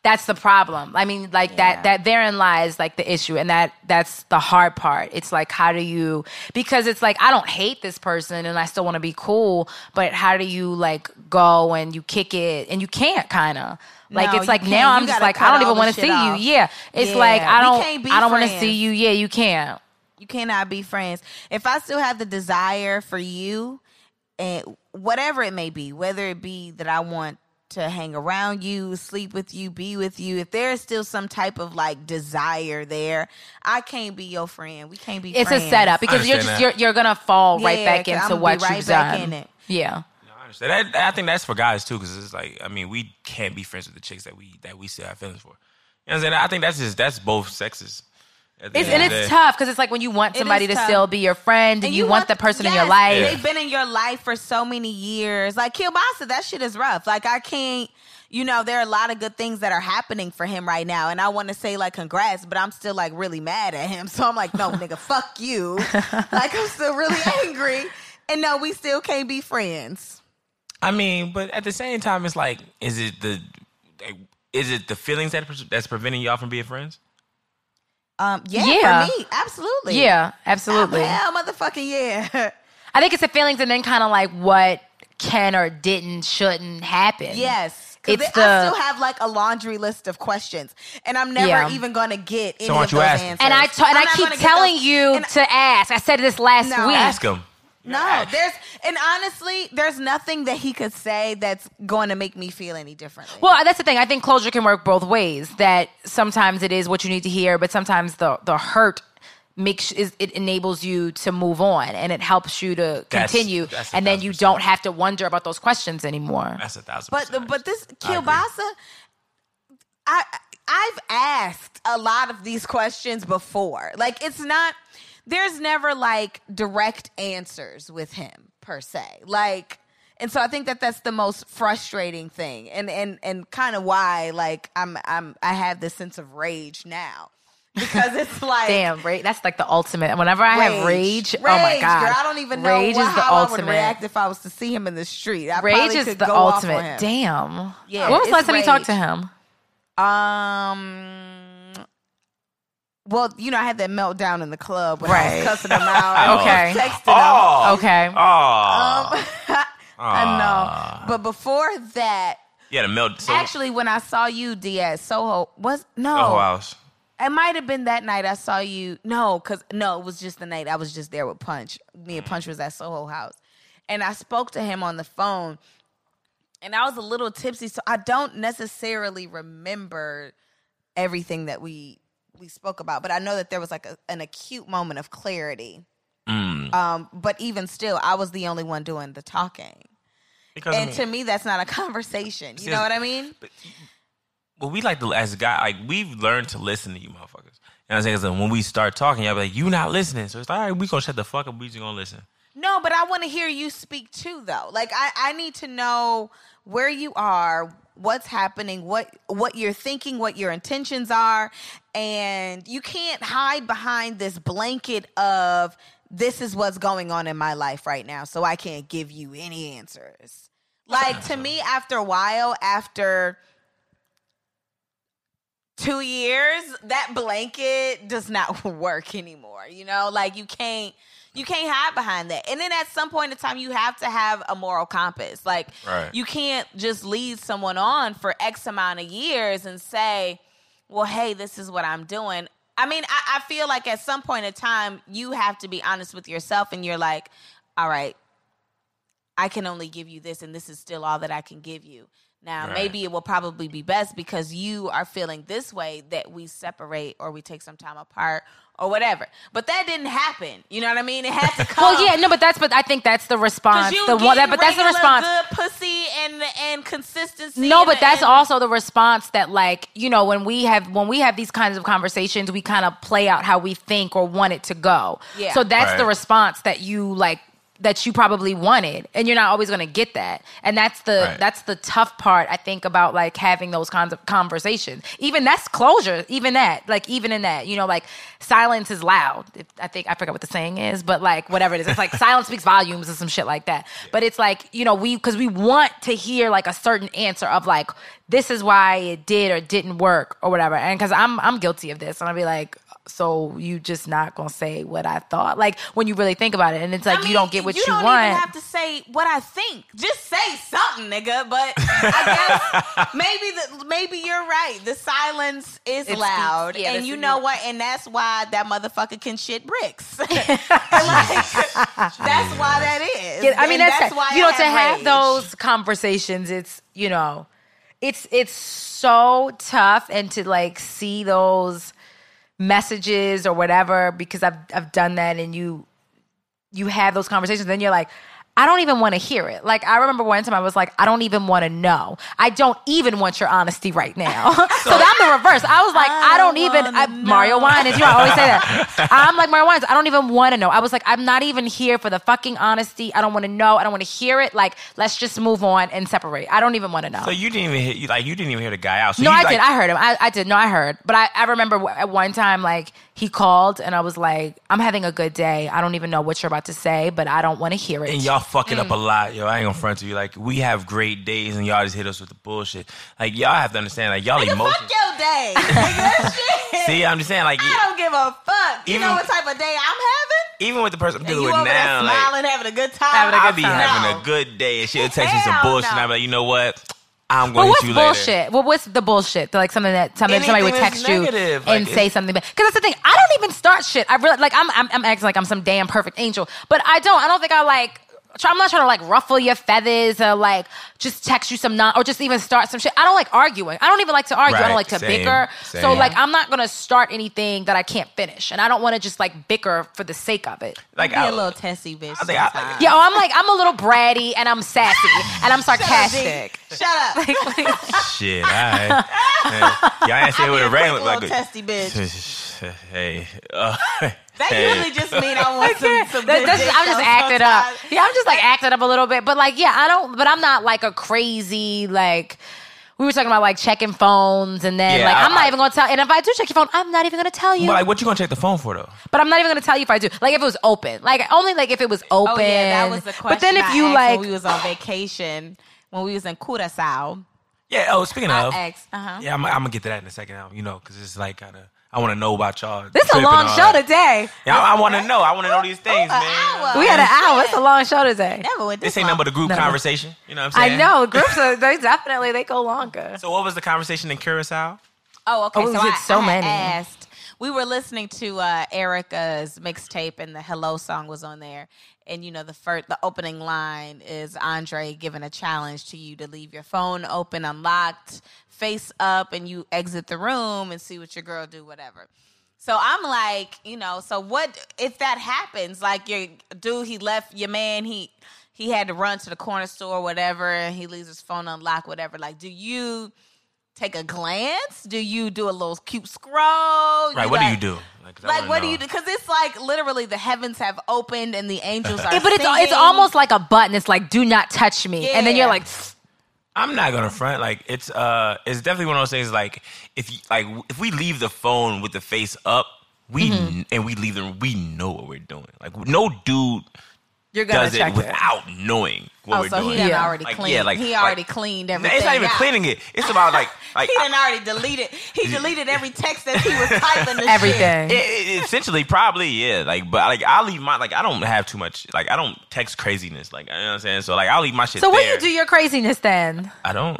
That's the problem. I mean, like that that therein lies like the issue and that that's the hard part. It's like how do you because it's like I don't hate this person and I still want to be cool, but how do you like go and you kick it and you can't kind of. Like No, it's like now I'm just like I don't even want to see off. you. Yeah. It's Yeah. like I don't can't be I don't want to see you. Yeah, you can't. You cannot be friends. If I still have the desire for you, and whatever it may be, whether it be that I want to hang around you, sleep with you, be with you, if there is still some type of like desire there, I can't be your friend. We can't be. It's friends. a setup because you're just understand you're you're gonna fall right back into what right you've back done. in it. Yeah. No, I understand. That, I think that's for guys too, because it's like I mean, we can't be friends with the chicks that we that we still have feelings for. You know what I'm saying? I think that's just that's both sexes. At the It's, and it's tough because it's like when you want somebody to tough. still be your friend and, And you, want, the person in your life. Yeah. They've been in your life for so many years. Like Kielbasa, that shit is rough. Like I can't. You know, there are a lot of good things that are happening for him right now, and I want to say like congrats, but I'm still like really mad at him. So I'm like, no, nigga, fuck you. like I'm still really angry, and no, we still can't be friends. I mean, but at the same time, it's like, is it the is it the feelings that that's preventing y'all from being friends? Um, yeah, Yeah. for me, absolutely. yeah, absolutely. hell, motherfucking yeah. I think it's the feelings and then kind of like what can or didn't, shouldn't happen. Yes. Because It's I still have like a laundry list of questions, and I'm never Yeah. even going to get any why don't of you those ask? answers. And I and I'm I keep telling those- you and- to ask. I said this last No. week. Ask them. No, there's and honestly, there's nothing that he could say that's going to make me feel any differently. Well, that's the thing. I think closure can work both ways. That sometimes it is what you need to hear, but sometimes the the hurt makes is it enables you to move on and it helps you to That's- continue, that's a and then thousand you percent. don't have to wonder about those questions anymore. That's a thousand. but percent. but this I agree. Kielbasa, I I've asked a lot of these questions before. Like it's not there's never like direct answers with him per se. Like and so I think that that's the most frustrating thing and and and kind of why like I'm I'm I have this sense of rage now. Because it's like Damn, right? That's like the ultimate. Whenever I have rage, oh my god, Girl, I don't even know rage what, is the how I would react if I was to see him in the street. I Rage is the go off on ultimate. Damn. Yeah, When was the last time you talked to him? Um. Well, you know, I had that meltdown in the club when I Right. was cussing him out. Okay. I was texting him. Okay. Oh, Um, I know. But before that, yeah, the melt. So, actually, when I saw you, Diaz Soho was no. Soho House. It might have been that night I saw you. No, because no, it was just the night I was just there with Punch. Me and Punch was at Soho House, and I spoke to him on the phone, and I was a little tipsy, so I don't necessarily remember everything that we we spoke about, but I know that there was like a, an acute moment of clarity. Mm. Um, but even still, I was the only one doing the talking, Because I and mean, to me, that's not a conversation. You know what I mean? well, we like to as a guy, like we've learned to listen to you, motherfuckers. You know what I'm saying? 'Cause when we start talking, y'all be like, "You not listening," so it's like, "All right, we gonna shut the fuck up. We just gonna listen." No, but I want to hear you speak too, though. Like I, I need to know where you are, what's happening, what what you're thinking, what your intentions are, and you can't hide behind this blanket of this is what's going on in my life right now, so I can't give you any answers. Like to me, after a while, after two years, that blanket does not work anymore. You know, like you can't you can't hide behind that. And then at some point in time, you have to have a moral compass. Like Right. you can't just lead someone on for X amount of years and say, "Well, hey, this is what I'm doing." I mean, I, I feel like at some point in time, you have to be honest with yourself, and you're like, "All right, I can only give you this, and this is still all that I can give you. Now, Right. maybe it will probably be best because you are feeling this way that we separate or we take some time apart or whatever. But that didn't happen. You know what I mean? It had to come. Well, yeah, no, but that's but I think that's the response. The one that, but that's the response. Good pussy and and consistency. No, and- but that's and- also the response that like, you know, when we have when we have these kinds of conversations, we kind of play out how we think or want it to go. Yeah. So that's the response that you like that you probably wanted and you're not always going to get that. And that's the Right. that's the tough part i think about like having those kinds of conversations. Even that's closure even that like even in that you know like silence is loud. If- i think i forget what the saying is but like whatever it is. It's like silence speaks volumes or some shit like that. But it's like you know we because we want to hear like a certain answer of like this is why it did or didn't work or whatever. And because i'm i'm guilty of this and i'll be like so you just not gonna say what I thought? Like when you really think about it, and it's like I mean, you don't get what you, don't want. even have to say what I think. Just say something, nigga. But I guess maybe the maybe you're right. The silence is speaks- loud, yeah, and you is- know what? And that's why that motherfucker can shit bricks. like, that's why that is. Yeah, I mean, And that's, why you know I to have rage. those conversations. It's you know, it's it's so tough, and to like see those messages or whatever because I've I've done that, and you you have those conversations, then you're like. I don't even want to hear it. Like I remember one time I was like, I don't even want to know. I don't even want your honesty right now. so I'm the reverse. I was like, even. I, Mario Winans, you know, I always say that. I'm like Mario Winans. I don't even want to know. I was like, I'm not even here for the fucking honesty. I don't want to know. I don't want to hear it. Like, let's just move on and separate. I don't even want to know. So you didn't even hear, you, like you didn't even hear the guy out. So No, you, I like, did. I heard him. I, I did. No, I heard. But I, I remember at one time, like, he called and I was like, I'm having a good day. I don't even know what you're about to say, but I don't want to hear it. and y'all fucking Mm. up a lot, yo. I ain't gonna front to you. Like we have great days, and y'all just hit us with the bullshit. Like y'all have to understand, like y'all Nigga, emotions. fuck your day. nigga. See, I'm just saying, like I don't give a fuck. You know what type of day I'm having? even with the person I'm And dealing you with over there now, like smiling, having a good time. Having a I'll good be time. having No. a good day, and she'll text me some Hell bullshit, and no. I'm like, you know what? I'm going what's to you later. bullshit? Well, what's the bullshit? Like something that something somebody would text you negative, and say it's- something. Because that's the thing. I don't even start shit. I really like. I'm, I'm I'm acting like I'm some damn perfect angel, but I don't. I don't think I like. Try- I'm not trying to like ruffle your feathers or like just text you some non or just even start some shit. I don't like arguing. I don't even like to argue. I don't like to same, bicker. So like I'm not gonna start anything that I can't finish, and I don't want to just like bicker for the sake of it. Like Be I, a little testy bitch. I think I- sometimes. Yeah, oh, I'm like I'm a little bratty and I'm sassy and I'm sarcastic. Shut up. shit. All right. Hey, y'all ain't say it with a Quick rain little like a, testy bitch. hey. Uh, That hey. usually just mean I want some, some That- good that's- dick I'm just though acting up. Yeah, I'm just like acting up a little bit. But like, yeah, I don't. But I'm not like a crazy like. We were talking about like checking phones, and then Yeah, like I- I'm not I- even gonna tell. And if I do check your phone, I'm not even gonna tell you. But like, what you gonna check the phone for though? but I'm not even gonna tell you if I do. Like if it was open, like only like if it was open. Oh yeah, that was the question. But then if I you like, when we was on vacation, when we was in Curacao, Yeah. Oh, speaking I of, asked, uh-huh. yeah, I'm, I'm gonna get to that in a second. now, You know, because it's like kind of. I want to know about y'all. this is a long show that. today. Yeah, I, I want to know. I want to know these things, An man. hour. We had an hour. It's a long show today. Never went this, This ain't long. nothing but a group No. conversation. You know what I'm saying? I know groups are they definitely they go longer. So what was the conversation in Curacao? Oh, okay. Oh, we so did I, so I many. asked. We were listening to uh, Erykah's mixtape, and the "Hello" song was on there. And you know, the first, the opening line is Andre giving a challenge to you to leave your phone open, unlocked, face up, and you exit the room and see what your girl do, whatever. So I'm like, you know, so what if that happens? Like your dude, he left your man, he he had to run to the corner store, whatever, and he leaves his phone unlocked, whatever. Like, do you take a glance? Do you do a little cute scroll? Right. what do you do? I Like, wanna what do you do? Because it's like literally the heavens have opened and the angels are. Yeah, but it's it's almost like a button. It's like do not touch me, and then you're Yeah. like. I'm not gonna front. Like it's uh, it's definitely one of those things. Like if you, like if we leave the phone with the face up, we Mm-hmm. and we leave them, we know what we're doing. Like no dude You're gonna does it check it. without knowing what Oh, we're doing. Oh, so doing. he done Yeah. already Like, cleaned. yeah, like- he like- already cleaned everything. It's not even out. cleaning it. It's about like like He done already deleted. He deleted every text that he was typing. and Everything. It, it- essentially, probably, yeah. Like, but like, I leave my like, I don't have too much. Like, I don't text craziness. Like, you know what I'm saying. So, like, I'll leave my shit. So when there. you do your craziness, then I don't.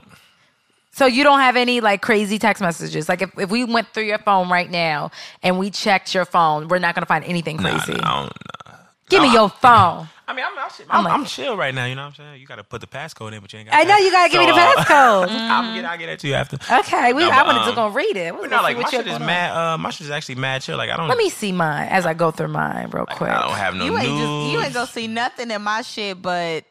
so you don't have any like crazy text messages. Like if, if we went through your phone right now and we checked your phone, we're not gonna find anything crazy. nah, I don't. Nah. Give me No, your phone. I mean, I'm, I'm, I'm I'm, chill right now. You know what I'm saying? You got to put the passcode in, but you ain't got. I know you gotta give me the passcode. I'll get, I'll get that to you after. Okay, we No, I but, wanted to um, go read it. We're not like my shit is mad. Uh, my shit is actually mad chill. Like I don't. Let me see mine as I go through mine real quick. I don't have no You ain't news. just you ain't gonna see nothing in my shit but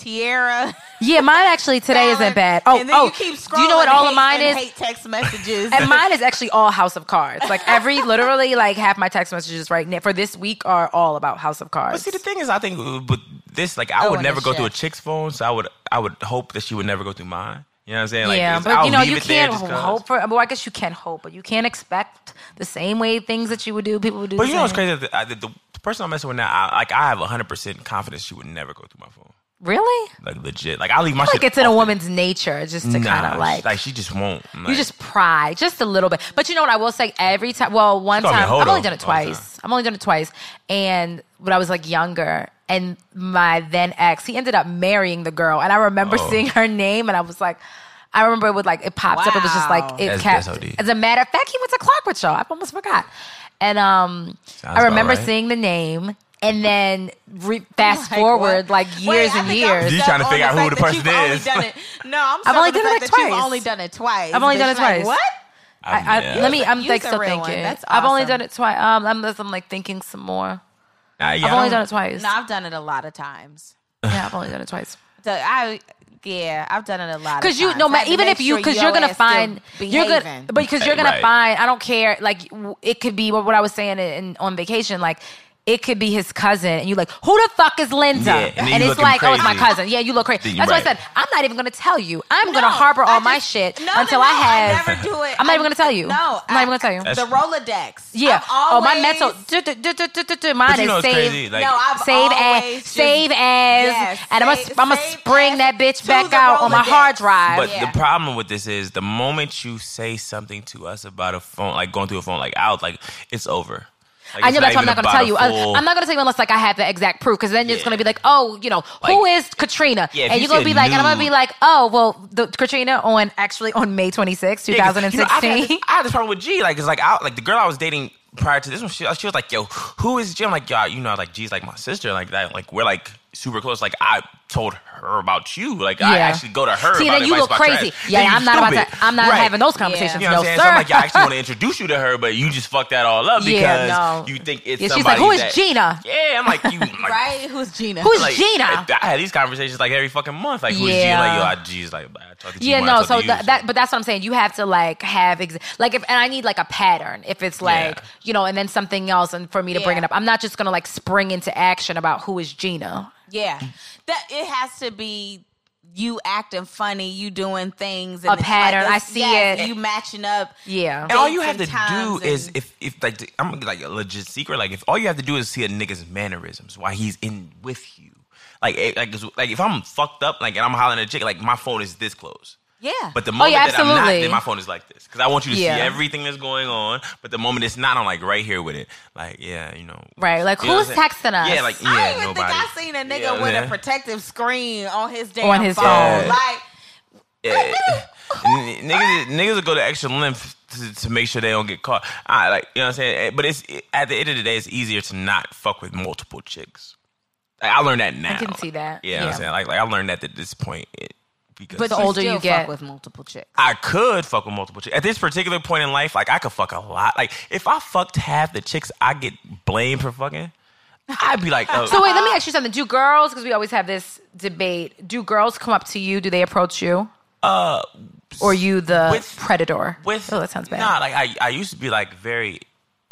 Tierra. Yeah, mine actually today isn't bad. Oh, and then oh, you keep scrolling. do you know what all of mine is? Hate text messages. And mine is actually all House of Cards. Like every, literally, like half my text messages right now for this week are all about House of Cards. But see, the thing is, I think uh, but this, like I Oh, would never the go through a chick's phone, so I would I would hope that she would never go through mine. You know what I'm saying? Like, yeah, but I'll you know, you can't hope for. Well, I guess you can't hope, but you can't expect the same way things that you would do. People would do. But the you know what's crazy? The, the, the person I'm messing with now, I, like I have 100 percent confidence she would never go through my phone. Really? Like legit. Like I leave my Like shit. it's in a off the- woman's nature just to Nah, kind of like. like she just won't. you just pry just a little bit. But you know what I will say every time well one She called me time I've only done it all the time. twice. I've only done it twice. And when I was like younger and my then ex, he ended up marrying the girl and I remember Oh. seeing her name and I was like I remember it would like it popped up. It was just like it That's- kept. that's As a matter of fact, he went to Clockwork Show. I almost forgot. And um, Sounds I remember right. seeing the name, and then re- fast Like, forward what? like years I and years. You stuck trying to figure out who fact the that person you've only is. done it- No, I'm. I've only done it fact like that You've only done it twice. I've only done it like, twice. What? I, I, yeah. Let me. I'm like still thinking. Awesome. I've only done it twice. Um, I'm, I'm like thinking some more. Nah, yeah, I've only done it twice. No, I've done it a lot of times. Yeah, I've only done it twice. So I, yeah, I've done it a lot. Because of you, times. no matter, even if you, because your you're gonna find, you're gonna, but because you're gonna Right. find, I don't care. Like it could be what, what I was saying in, on vacation. Like it could be his cousin, and you like, who the fuck is Linda? Yeah, and then you it's looking like, oh, it's my cousin. Yeah, you look crazy. Then you- That's why I said I'm not even gonna tell you. I'm gonna harbor all I my shit no, until no, I have. I never do it. I'm not even gonna tell you. No, I'm not even gonna tell you. The Rolodex. Yeah. I've oh, my mental. du- Mine is know save. Like, no, I've Save as, save as, Yes, and I'm gonna, I'm gonna spring that bitch back out on my hard drive. But the problem with this is the moment you say something to us about a phone, like going through a phone, like out, like it's over. Like, I know that's why I'm not going to tell you. Full- I'm not going to tell you unless like I have the exact proof, because then it's Yeah. going to be like, oh, you know, who is Katrina? Yeah, and you you're going to be like, and I'm going to be like, oh, well, the Katrina on actually on May 26, Yeah, 'cause, you know, 2016. this- I had this problem with G. Like, it's like, I, like the girl I was dating prior to this one, she, she was like, "Yo, who is G?" I'm like, "Yo, you know, like G's like my sister, like that. Like we're like super close. Like I told her about you. Like I actually go to her. See, about then you look crazy. trash. Yeah, Then you I'm not about to. I'm not Right. having those conversations. You know what I'm no, saying? sir. So I'm like, yeah, I actually want to introduce you to her, but you just fucked that all up because Yeah, no. you think it's Yeah, she's somebody like, who is that- Gina? Yeah, I'm like, you like, Right? Who's Gina? Who's like, Gina? I had these conversations like every fucking month. Like, who's Gina? Yeah. Like, yo, I G's like, I talk to G Yeah, more than I no. So that, that, but that's what I'm saying. You have to like have ex- like if, and I need like a pattern. If it's like you know, and then something else, and for me to bring it up, I'm not just gonna like spring into action about who is Gina. Yeah, that it has to be you acting funny, you doing things, A it's pattern, it's- I see yes, it. You matching up. Yeah. And all you have to and do is if if like the- I'm gonna like a legit secret. Like if all you have to do is see a nigga's mannerisms while he's in with you. Like like like if I'm fucked up like and I'm hollering at a chick like my phone is this close. Yeah, But the moment Oh, yeah, that I'm not, then my phone is like this because I want you to Yeah. see everything that's going on. But the moment it's not, I'm like right here with it. Like yeah, you know. Right, like, who's what I'm saying? texting us? Yeah, like yeah, I don't even nobody. think I seen a nigga Yeah, with man. a protective screen on his damn On his phone. phone. Like, Yeah. Niggas, niggas will go to extra length to, to make sure they don't get caught. I like, you know what I'm saying? Eh, But it's at the end of the day, it's easier to not fuck with multiple chicks. Like, I learned that now. I can see that. Yeah, you know what I'm saying? Like, like I learned that at this point. It, because But the older still you fuck get- with multiple chicks. I could fuck with multiple chicks. At this particular point in life, like I could fuck a lot. Like if I fucked half the chicks I get blamed for fucking, I'd be like, oh, So wait, let me ask you something. Do girls, because we always have this debate, do girls come up to you? Do they approach you? uh, Or you the With- predator? with oh, that sounds bad. Nah, like I, I used to be like very,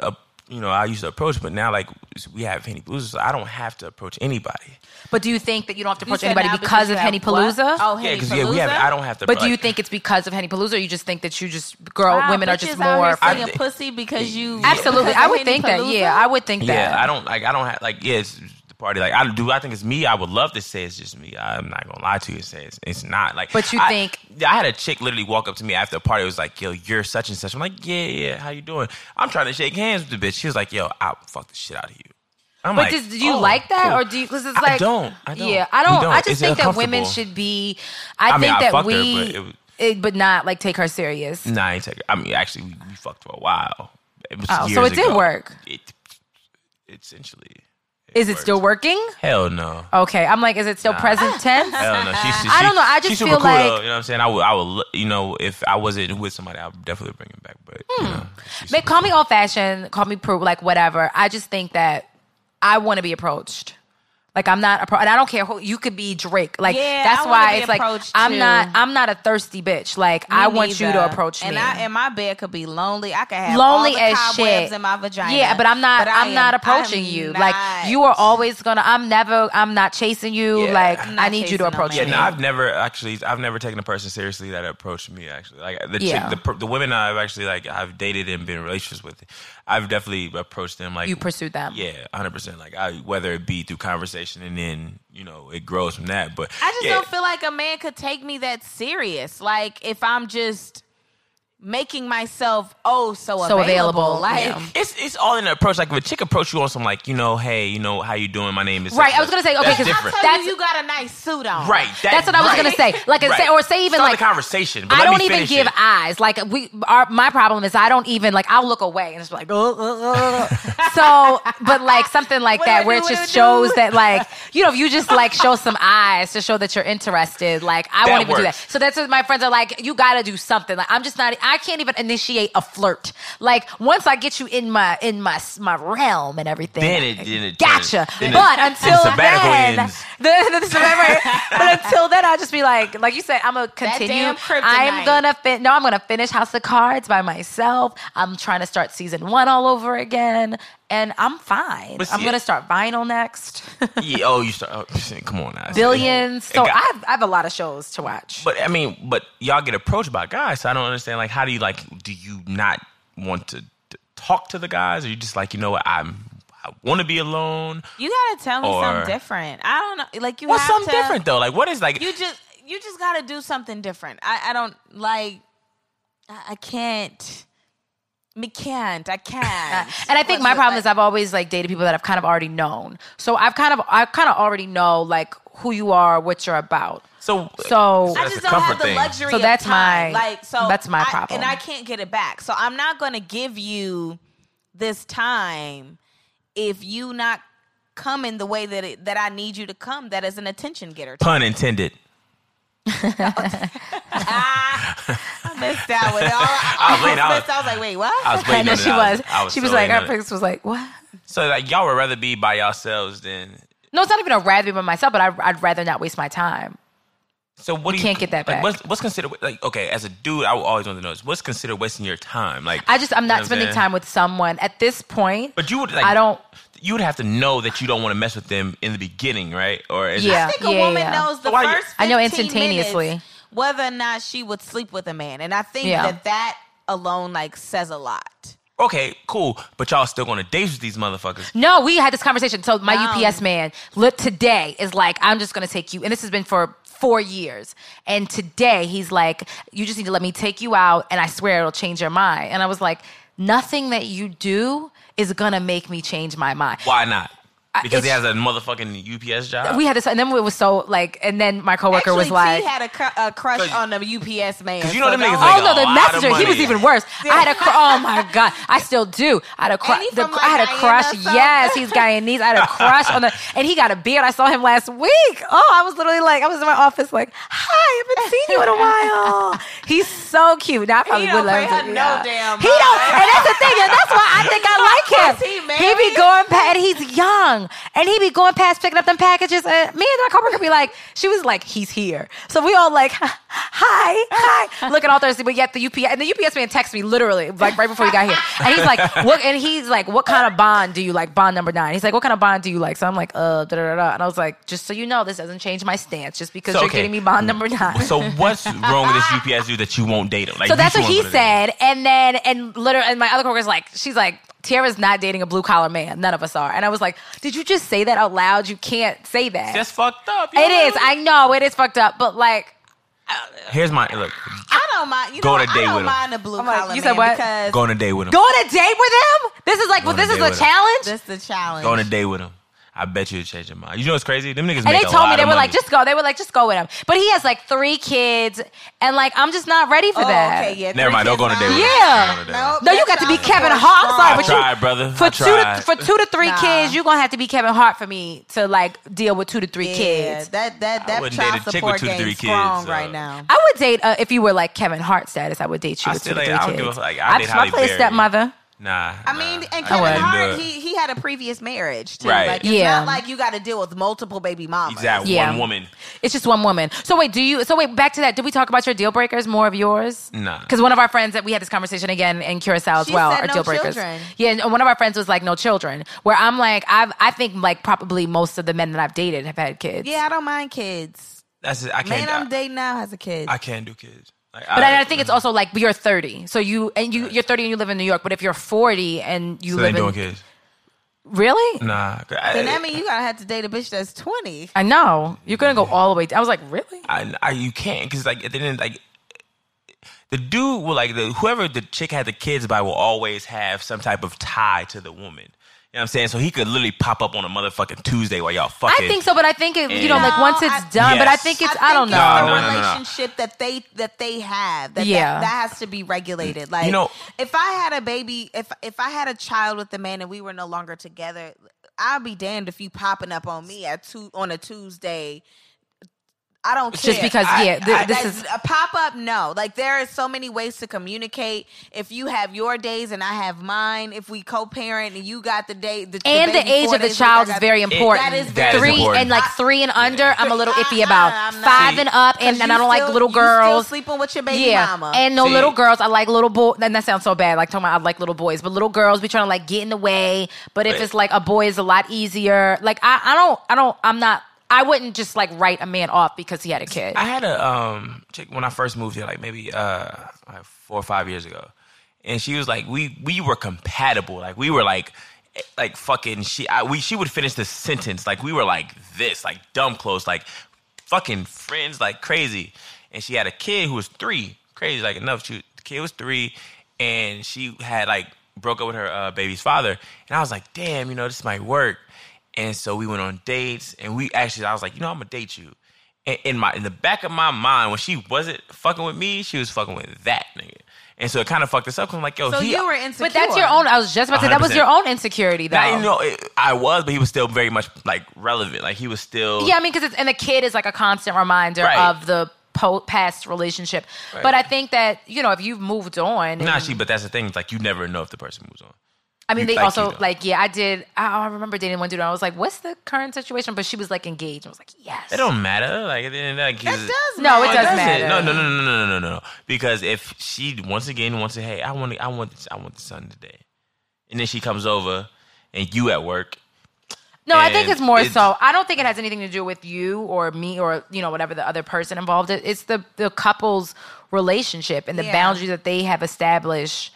uh, you know, I used to approach, but now like we have Henny Palooza, so I don't have to approach anybody. But do you think that you don't have to You approach said anybody now because you of have Henny what? Palooza? Oh, Yeah, Henny because yeah, we have. I don't have to. But do like- you think it's because of Henny Palooza, or you just think that you just girl, Wow, women are bitches just out more? here singing I- pussy because you Absolutely, because I of would Henny think that. Palooza? Yeah, I would think that. Yeah, I don't like. I don't have like. Yeah, it's the party. Like I do. I think it's me. I would love to say it's just me. I'm not gonna lie to you and say it's, it's not. Like, But you I- think- I had a chick literally walk up to me after a party. It was like, "Yo, you're such and such." I'm like, "Yeah, yeah. How you doing?" I'm trying to shake hands with the bitch. She was like, "Yo, I'll fuck the shit out of you." I'm But like, does, do you "Oh, like that, cool." or do you? Because it's I like don't. I don't. Yeah, I don't. don't. I just It's think that women should be. I, I mean, think I that fucked her, but it was- it- but not like take her serious. Nah, I take. I mean, actually, we, we fucked for a while. It was Oh, so it did ago. work. It, essentially. Is it worked. still working? Hell no. Okay, I'm like, is it still present tense? Hell no. She, she, I don't know, I just feel cool, like- though, you know what I'm saying. I would, I would, you know, if I wasn't with somebody, I would definitely bring him back. But you hmm. know, she's But call me old fashioned, call me prude, like whatever. I just think that I want to be approached. Like I'm not, appro- and I don't care who you could be Drake. Like Yeah, that's I why it's like I'm too. not, I'm not a thirsty bitch. Like Me I want you to approach and me. I, and my bed could be lonely. I could have lonely all the as cobwebs shit in my vagina. Yeah, but I'm not. But I I'm not approaching you. not- Like you are always gonna. I'm never. I'm not chasing you. Yeah. like I'm not I need you to approach man. me. Yeah, no, I've never actually, I've never taken a person seriously that approached me. Actually, like the Yeah. chick, the, the women I've actually like, I've dated and been in relationships with, I've definitely approached them. Like You pursued them. Yeah, hundred percent. Like I, whether it be through conversation and then you know it grows from that. But I just yeah. don't feel like a man could take me that serious. Like if I'm just making myself oh so, So available. available, Like yeah. It's it's all in the approach. Like if a chick approach you on some like you know, hey, you know, how you doing? My name is Right, I was gonna say, okay, because I different. tell That's- you, you got a nice suit on. Right. that- That's what I was right. gonna say. Like, Right. say, or say even Start like the conversation. But I don't even give it. eyes. Like we, our my problem is I don't even like. I'll look away and it's like, uh, uh, uh. so, but like something like that where do? it just do do? shows that like you know if you just like show some eyes to show that you're interested. Like I That won't even do that. So that's what my friends are like. You got to do something. Like I'm just not. I can't even initiate a flirt. Like once I get you in my in my my realm and everything. Then it- then it gotcha. then but then until sabbatical then, ends. the, the sabbatical- but until then, I'll just be like, like you said, I'm gonna continue. I'm gonna fin- no, I'm gonna finish House of Cards by myself. I'm trying to start season one all over again, and I'm fine. But I'm gonna start Vinyl next, Yeah, oh, you start. Oh, shit, come on now. Billions. So got- I have, I have a lot of shows to watch. But I mean, but y'all get approached by guys, so I don't understand. Like, how do you like? Do you not want to, to talk to the guys, or you just like, you know what, I'm, I want to be alone. You gotta tell me Or- something different. I don't know. Like you What's have something to, different though? Like, what is like? You just you just gotta do something different. I, I don't like. I, I can't. Me can't. I can't. and I think my problem like- is I've always like dated people that I've kind of already known. So I've kind of I kind of already know like who you are, what you're about. so, So- I that's just don't have the thing. luxury. So of that's time. my- like. So that's my I- problem. and I can't get it back. So I'm not gonna give you this time if you not coming the way that it, that I need you to come. That is an attention getter. Pun intended. I missed that one. I was waiting, I was- I was like, wait, what? I was I waiting know she was. I was she was so like, waiting our on it. picks was like, what? So like, y'all would rather be by yourselves than. No, it's not even a rather be by myself, but I, I'd rather not waste my time. So what You do you can't get that like, back. What's, what's considered like okay? As a dude, I would always want to know is what's considered wasting your time. Like I just I'm you know not spending saying? time with someone at this point. But you would like I don't. You would have to know that you don't want to mess with them in the beginning, right? Or is it- Yeah. I think a woman knows the Why you- first. I know instantaneously. minutes whether or not she would sleep with a man, and I think Yeah. that that alone like says a lot. okay, cool, but y'all still going to date with these motherfuckers. No, we had this conversation. So my No. UPS man look today is like, I'm just gonna take you, and this has been for four years. And today he's like, you just need to let me take you out, and I swear it'll change your mind. And I was like, nothing that you do is gonna make me change my mind. Why not? I- Because he has a motherfucking UPS job. We had this, and then it was so like, and then my coworker was like, T had a, cr- a crush 'Cause- on the UPS man. 'cause you know them don't- niggas Oh no, the messenger. He was even worse. I had a cr- oh my god, I still do. I had a crush. Ain't he from, like, I had a Guyana crush. or something? Yes, he's Guyanese. I had a crush on the, and he got a beard. I saw him last week. Oh, I was literally like, I was in my office like, hi, I haven't seen you in a while. He's so cute. Now I probably He would don't him. her take me no damn He don't, and that's the thing, and that's why I think I like him. He He be going past, and he's young, and he be going past picking up them packages. And me and my coworker be like, she was like, he's here. So we all like, hi, hi, looking all thirsty. But yet the UPS and the UPS man texted me literally like right before he got here, and he's like, what? And he's like, what kind of bond do you like? Bond number nine. He's like, what kind of bond do you like? So I'm like, uh, da da da. And I was like, just so you know, this doesn't change my stance. Just because So, you're okay. getting me bond number nine. So what's wrong with this UPS dude that you won't date him? Like, So that's what he him. said. And then, and literally, and my other coworker's like, she's like, Tiara's not dating a blue collar man. None of us are. And I was like, did you just say that out loud? You can't say that. That's fucked up. You it know is. what I know it is fucked up, but like, Here's my look. I don't mind. You Go know, on a date I don't with him. mind the blue I'm like, collar you man said what? because Go on a date with him. go on a date with him? This is like, Go on a this is date a with him. challenge? this is the challenge. Go on a date with him. I bet you it'll change your mind. You know what's crazy? Them niggas and make they a told me they of were like, just go. They were like, just go with him. But he has like three kids, and like, I'm just not ready for Oh, that. okay, yeah. Never mind, don't kids go on a date with Yeah. Don't go on a date with him. Nope, No, you got to be Kevin Hart. I'm sorry, I but tried, you, brother. For I two to for two to three Nah. kids, you're gonna have to be Kevin Hart for me to like deal with two to three Yeah, kids. that that I that wouldn't child date a chick support with two to game three kids, strong so- right now. I would date uh, if you were like Kevin Hart status. I would date you I with two to ain't- three I don't kids. give a fuck. Like, I date I Halle play a Berry. stepmother. Nah. I mean, and I Kevin wouldn't Hart, he he had a previous marriage too. Right. Like, it's Yeah. not like you got to deal with multiple baby mamas. exactly Yeah. one woman. It's just one woman. So wait, do you? So wait, back to that. Did we talk about your deal breakers? More of yours? Nah. Because one of our friends that we had this conversation again in Curacao as She well said are no deal breakers. children. Yeah, and one of our friends was like no children. Where I'm like, I've I think like probably most of the men that I've dated have had kids. Yeah, I don't mind kids. That's it. I can't. Man, I'm dating now has a kid. I can't do kids. Like, But I, I think it's also like you're 30, so you and you you're 30 and you live in New York. But if you're 40 and you so they live in doing kids. really, Nah. I, then that means you gotta have to date a bitch that's twenty. I know you're gonna go all the way. I was like, really? I, I you can't because like at the end like the dude will like the whoever the chick had the kids by will always have some type of tie to the woman. You know what I'm saying? So he could literally pop up on a motherfucking Tuesday while y'all fucking. I think so, but I think it, you know, And- like once it's I- done. But I think it's I, I, don't it's know. the No, no, no, no. relationship that they that they have. That, Yeah. that that has to be regulated. Like You know- if I had a baby, if if I had a child with a man and we were no longer together, I'd be damned if you popping up on me at two on a Tuesday. I don't care. just because, I- yeah, th- I- this that's- is- a pop up. No, like there are so many ways to communicate. If you have your days and I have mine, if we co-parent and you got the day, the, and the baby age of the days a week, I child is very important. That is That is three important. and like three and under, I'm a little iffy Uh-uh, about. I'm not. Five See, and up, and, 'Cause and I don't like still- little you still girls. sleeping with your baby yeah, mama. and no See. little girls. I like little boys. And that sounds so bad. Like talking about I like little boys, but little girls be trying to like get in the way. But if Right. it's like a boy, is a lot easier. Like I, I don't, I don't, I'm not. I wouldn't just like write a man off because he had a kid. I had a um chick when I first moved here, like maybe uh like four or five years ago, and she was like, we we were compatible, like we were like like fucking she I, we she would finish the sentence like we were like this, like dumb close, like fucking friends, like crazy, and she had a kid who was three, crazy, like enough. She the kid was three, and she had like broke up with her uh, baby's father, and I was like, damn, you know this might work. And so we went on dates, and we actually, I was like, you know, I'm gonna date you. And in my in the back of my mind, when she wasn't fucking with me, she was fucking with that nigga. And so it kind of fucked us up. I'm like, yo, so he, you were insecure. but that's your own. I was just about to say that was 100%. your own insecurity, though. Not, you know, it, I was, but he was still very much like relevant. Like he was still, Yeah, I mean, because and the kid is like a constant reminder Right. of the po- past relationship. Right. But I think that you know if you've moved on, Nah, and- she, but that's the thing. It's like you never know if the person moves on. I mean, you- they also you know. like yeah, I did. I, I remember dating one dude. and I was like, "What's the current situation?" But she was like engaged. I was like, "Yes." It don't matter. Like at the end of the day, That he's- does No, it matter. does That's matter. No, no, no, no, no, no, no, no. Because if she once again wants to, hey, I want, I want, I want the son today, and then she comes over, and you at work, No, I think it's more it's- so. I don't think it has anything to do with you or me or you know whatever the other person involved. It's the the couple's relationship and the Yeah. boundaries that they have established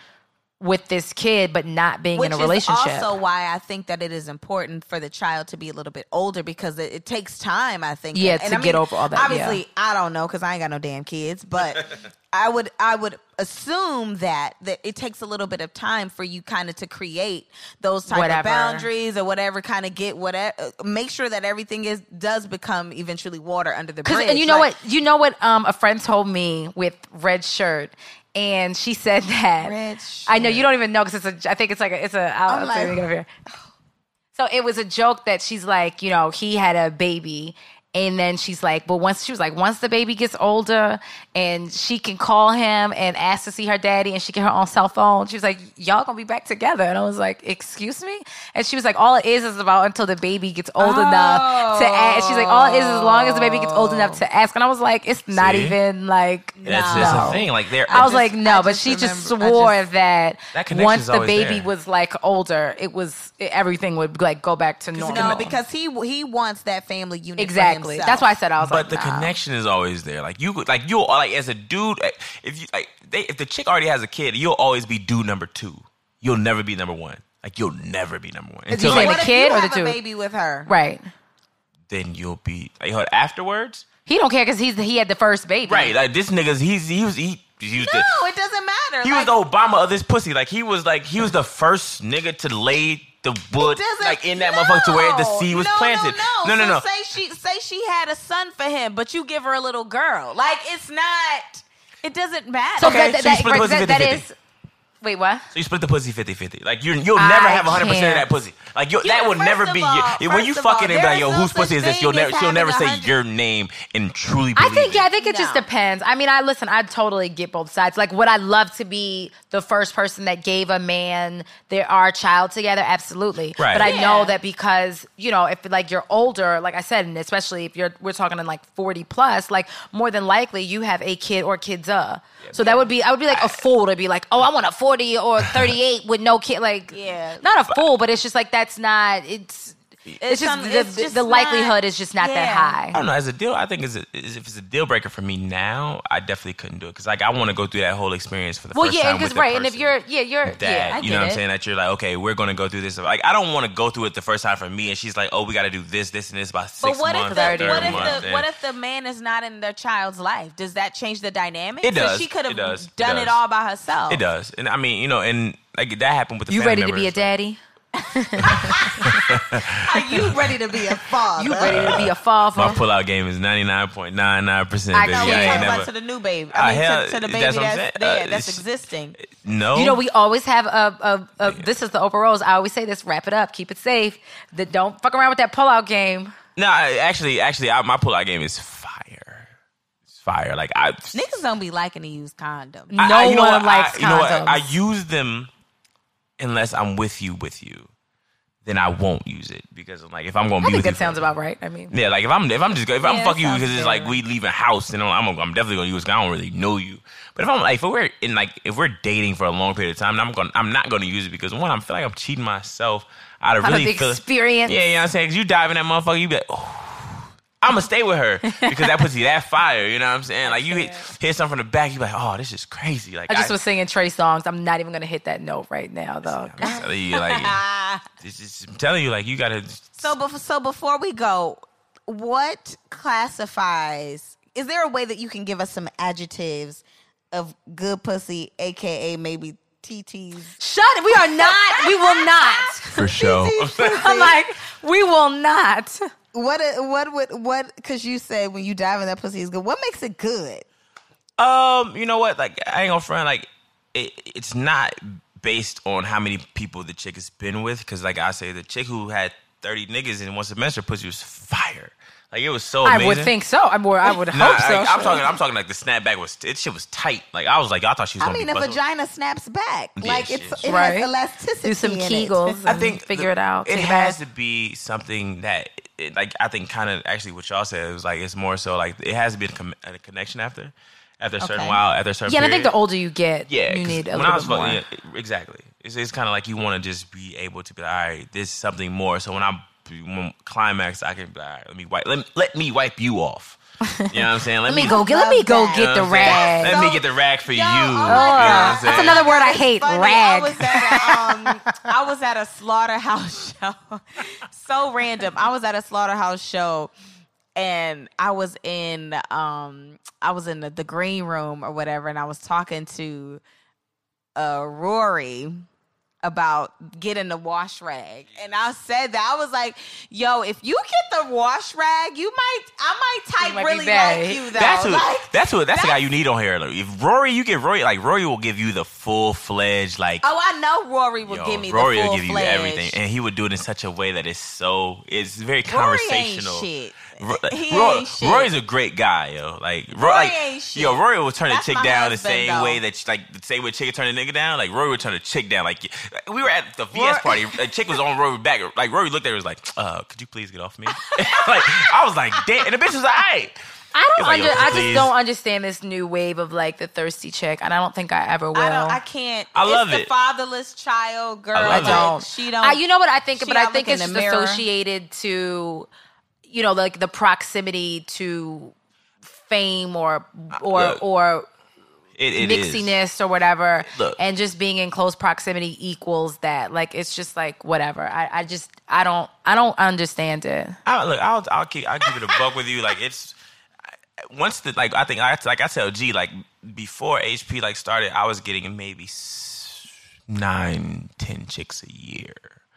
with this kid, but not being Which in a relationship. is also why I think that it is important for the child to be a little bit older because it, it takes time. I think. Yeah, And- and to I get mean, over all that, yeah. Obviously, I don't know because I ain't got no damn kids, but I would I would assume that that it takes a little bit of time for you kind of to create those type Whatever. of boundaries or whatever. Kind of get whatever. Make sure that everything is does become eventually water under the bridge. and you know Like, what? You know what? Um, a friend told me with red shirt, and she said that. Red I know you don't even know because it's a. I think it's like a. It's a. I'll, I'm I'll like- over here. So it was a joke that she's like, you know, he had a baby. And then she's like, but once she was like, once the baby gets older and she can call him and ask to see her daddy and she get her own cell phone, she was like, y'all gonna be back together. And I was like, excuse me? And she was like, all it is is about until the baby gets old enough to ask. She's like, all it is is as long as the baby gets old enough to ask. And I was like, it's not See? even like, that's, no. that's the thing. Like there, I was just- like, no, I but just she just remember- I swore just- that, That once the baby there. was like older, it was everything would like go back to normal. No, because he he wants that family unit. for exactly. himself. That's why I said I was but like, the nah. connection is always there. Like you, like you, like as a dude, eh, if you like, they, if the chick already has a kid, you'll always be dude number two. You'll never be number one. Like you'll never be number one you until saying like, What the if kid you or the have a dude? baby with her? Right. then you'll be like hold- afterwards. He don't care because he's he had the first baby. Right, like this nigga's he's he was he, he was the No, it doesn't matter. he was the Obama of this pussy. Like he was like he was the first nigga to lay the wood like in that motherfucker to where the seed was no, planted. No, no, no. So Say she say she had a son for him, but you give her a little girl. Like it's not. It doesn't matter. So Okay, that, so you that, split the that, pussy that, that 50-50. is Wait, what? So you split the pussy 50-50. Like you you'll never I have 100% of that pussy. Like you, Yeah, that would first never be all- your, when you first all, fucking and be like, yo, no whose pussy is this? You'll never as she'll never having say 100 your name and truly I think it. yeah, I think it just depends. I mean, I listen. I totally get both sides. Like, would I love to be the first person that gave a man their our child together? Absolutely. Right. But I know that because you know, if like you're older, like I said, and especially if you're we're talking in like forty plus, like more than likely you have a kid or kids. Uh. So that would be I would be like a fool to be like, oh, I want a forty or thirty eight with no kid. Like, Yeah. not a fool, but it's just like that's not. It's it's, just, some- the, it's just the not- likelihood is just not that high. I don't know. As a deal, I think as a, if it's a deal breaker for me now, I definitely couldn't do it because like I want to go through that whole experience for the Well, first yeah, time because with the right, and if you're, yeah, you're, that yeah, I you know what I'm saying that you're like okay we're gonna go through this like I don't want to go through it the first time for me and she's like oh we got to do this this and this about six But what months if the third what if month, the what if the man is not in their child's life? Does that change the dynamic? It So does. she could have done it, does. all by herself. it does and I mean you know and like that happened with the You family ready to be a members. daddy? Are you ready to be a father? You ready to be a my father? pull out game is 99.99 percent I baby can't We're ain't talking never about to the new baby. I mean, hell, to, to the baby that's that's, what there, Uh, that's existing. no You know, we always have a, a, a this is the Oprah Rose. I always say this: wrap it up, keep it safe. That don't fuck around with that pullout game. no I- actually actually I, my pull out game is fire it's fire like I Niggas don't be liking to use condoms. No I- you know one what? likes I, you know what? I use them unless I'm with you with you then I won't use it because I'm like if I'm gonna I be think with you that sounds about right. I mean, Yeah, like if I'm if I'm just if I'm Yeah, fucking you sounds because it's fair. like we leave a house, then I'm I'm definitely gonna use. it 'cause I don't really know you. But if I'm like if we're in like if we're dating for a long period of time, then I'm gonna I'm not gonna use it because one I feel like I'm cheating myself out of Out of really the feel- experience. Yeah, you know what I'm saying? Cause you dive in that motherfucker, you be like, oh. I'm gonna stay with her because that pussy that fire. You know what I'm saying? Like you hit, hit something from the back, you be like, oh, this is crazy. Like I just was singing Trey Songz. I'm not even gonna hit that note right now, though. I'm telling you, like, it's just, I'm telling you, like, you gotta. So, bef- so before we go, what classifies? Is there a way that you can give us some adjectives of good pussy, aka maybe TTs? Shut it. We are not. We will not. For sure. I'm like, we will not. What? What would what? Because you said when you dive in that pussy is good. What makes it good? Um, you know what? Like, I ain't gonna front. Like, it, it's not based on how many people the chick has been with. Because, like I say, the chick who had thirty niggas in one semester pussy was fire. Like, it was so. Amazing. I would think so. I would. I would Nah, hope so. like, I'm talking. I'm talking like the snapback was. It shit was tight. Like I was like, I thought she was. I Gonna mean, be a busting. vagina snaps back. Yeah, like shit. it's it Right. has elasticity. Do some in Kegels. It. I think figure the- it out. It Take has back. to be something that, it, like, I think, kind of actually what y'all said it was like it's more so like it has to be a, com- a connection after, after a certain Okay. while, after a certain. Yeah, and I think the older you get, Yeah, you need a when little I was bit more. yeah, exactly. It's, it's kind of like you want to just be able to be like, all right, this is something more. So when I when climax, I can be like, all right, let me wipe, let, let me wipe you off. You know what I'm saying? Let me go get. Let me go that. get the You know what rag. Let me get the rag for Yo, you. oh you know what I'm That's another word I hate. Funny, Rag. I was at a, um, I was at a slaughterhouse show. so random. I was at a slaughterhouse show and I was in um I was in the, the green room or whatever and I was talking to uh Rory about getting the wash rag. And I said that. I was like, yo, if you get the wash rag, you might I might type might really bad. like you though. That's what. Like, that's what. That's the guy you need on here. Like, if Rory, you get Rory. Like Rory will give you the full fledged. Like oh, I know Rory will yo, give me Rory the will give you everything, and he would do it in such a way that is so. It's very Rory ain't conversational. Shit. Ro- Roy- ain't. Rory's a great guy, yo. Like, Roy, Rory like, ain't shit. yo, Rory will turn That's a chick my down the same though. way that, like, the same way chick turn a nigga down. Like, Rory would turn a chick down. Like, we were at the VS Rory- party. A chick was on Rory's back. Like, Rory looked at her and was like, uh, could you please get off me? like, I was like, damn. And the bitch was like, all right. I don't. Like, under, I just don't understand this new wave of like the thirsty chick, and I don't think I ever will. I don't. I can't. I love it's it. The fatherless child girl. I love I don't. She don't. I, you know what I think, she but I think it's just associated to, you know, like the proximity to fame or or Look, or It, it is. mixiness or whatever, Look. and just being in close proximity equals that. Like it's just like whatever. I, I just I don't I don't understand it. I, look, I'll, I'll keep, I'll keep it a buck with you. Like it's once the like, I think I like I tell G like before HP like started, I was getting maybe nine, ten chicks a year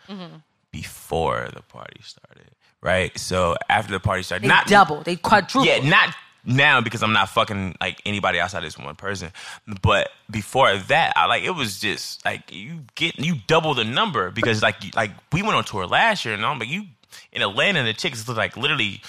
mm-hmm. before the party started. Right. So after the party started, They not double, they quadruple. Yeah, not now because I'm not fucking like anybody outside this one person. But before that, I like it was just like you get you double the number because like you, like we went on tour last year and I'm like you in Atlanta and the chicks look like literally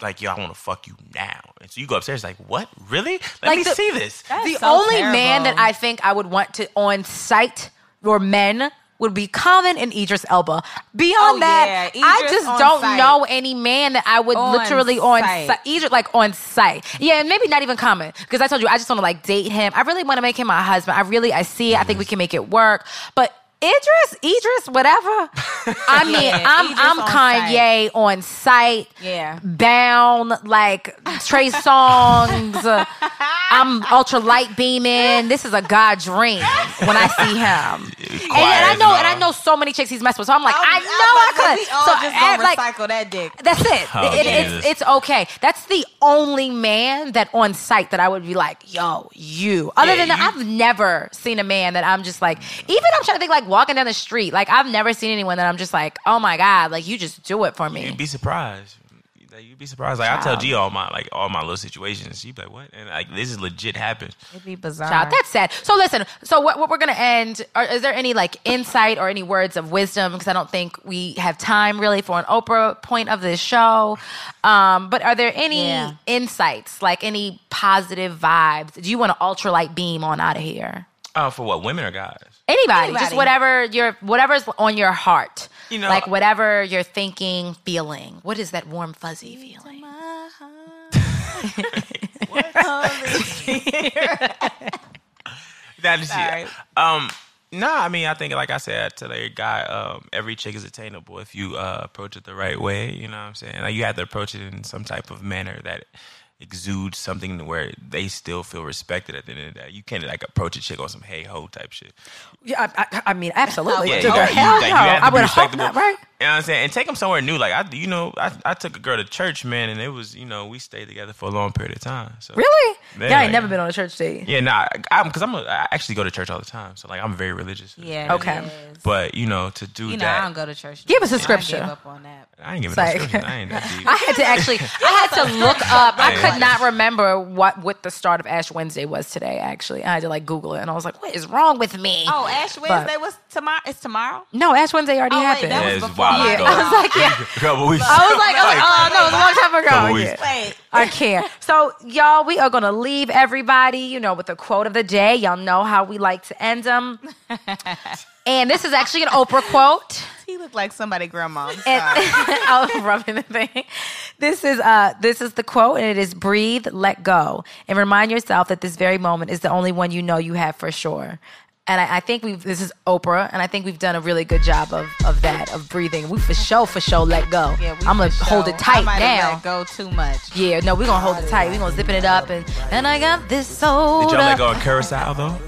like yo I want to fuck you now and so you go upstairs like what really let Like me the- see this the so only man that I think I would want to on site or men would be Common and Idris Elba. Beyond Oh, that, yeah, I just don't site. know any man that I would On literally on site. site. Idris like on site. Yeah, and maybe not even Common because I told you I just want to like date him. I really want to make him my husband. I really I see it. I think mm-hmm. we can make it work. But Idris, Idris, whatever. I mean, Yeah, I'm Idris I'm on Kanye on site. Yeah. Bound like Trey Songz. I'm ultra light beaming. This is a god dream when I see him. And, and I know, as and I know so many chicks he's messed with. So I'm like, oh, I, I'm- know I'm I about to say, could. We all so just gonna like recycle that dick. that's it. Oh, It- Jesus. it's, it's okay. That's the only man that on site that I would be like, yo, you. Other Yeah, than that, I've never seen a man that I'm just like, even I'm trying to think like walking down the street. Like I've never seen anyone that I'm just like, oh my God, like you just do it for me. You'd be surprised. Like, you'd be surprised. Like I tell G all my like all my little situations. She'd be like, "What?" And like this is legit happened. It'd be bizarre. Child, that's sad. So listen. So what, what we're gonna end? Are, is there any like insight or any words of wisdom? Because I don't think we have time really for an Oprah point of this show. Um, but are there any Yeah. insights, like any positive vibes? Do you want to ultralight beam on out of here? Uh, for what? Women or guys? Anybody, just whatever your whatever's on your heart. You know- like whatever you're thinking, feeling. What is that warm fuzzy feeling? That is Sorry. Um, no, I mean, I think like I said to the guy, um, every chick is attainable if you uh, approach it the right way. You know what I'm saying? Like you have to approach it in some type of manner that exudes something where they still feel respected at the end of the day. You can't like approach a chick on some hey ho type shit. Yeah, I, I, I mean, absolutely. Yeah, you got, you, like, you have to I be would hope respectable. not, right? You know what I'm saying? And take them somewhere new. Like I, you know, I, I took a girl to church, man, and it was, you know, we stayed together for a long period of time. So Really? Yeah, Yeah, I ain't like- never been on a church date. Yeah, nah, I'm because I'm a, I actually go to church all the time, so like I'm very religious. Yeah. Okay. it is. But you know, to do you know, that, I don't go to church. Give us a I scripture. gave up on that. I ain't giving It's no like- scriptures. I ain't that deep. I had to actually, I had to look up. I could not remember what what the start of Ash Wednesday was today. Actually, I had to like Google it, and I was like, "What is wrong with me?" Oh, Ash But- Wednesday was tomorrow. It's tomorrow. no, Ash Wednesday already Oh, wait, happened. that was before wild my- ago. I was like, yeah. Couple weeks. I was like, like, oh no, it was a long time Couple ago. weeks. Yeah. Wait. I can't. So, y'all, we are going to leave everybody, you know, with a quote of the day. Y'all know how we like to end them. and this is actually an Oprah quote. He looked like somebody grandma. And. I was rubbing the thing. This is uh this is the quote, and it is breathe, let go, and remind yourself that this very moment is the only one you know you have for sure. And I, I think we've this is Oprah, and I think we've done a really good job of of that of breathing. We for sure for sure let go. Yeah, we I'm gonna for hold sure. it tight I might have now. let go too much. Yeah, no, we're gonna hold it tight. We're gonna zipping it up and and I got this soda. Did y'all let go on Curacao though?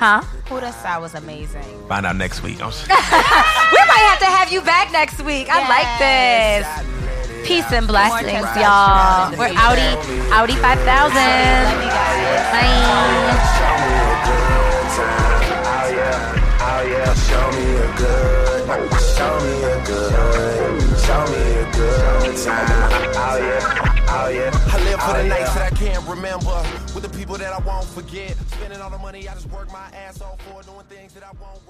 Huh? Who that was amazing. Find out next week. We might have to have you back next week. I like this. Peace and blessings, testosterone y'all. We're future. Audi, Audi 5000. Love you. Bye. Oh yeah, oh yeah, show me a good, show me a good, show me a good time. Oh yeah, oh yeah. I live for the oh, nights that I can't remember, with the people that I won't forget. Spending all the money I just work my ass off for, doing things that I won't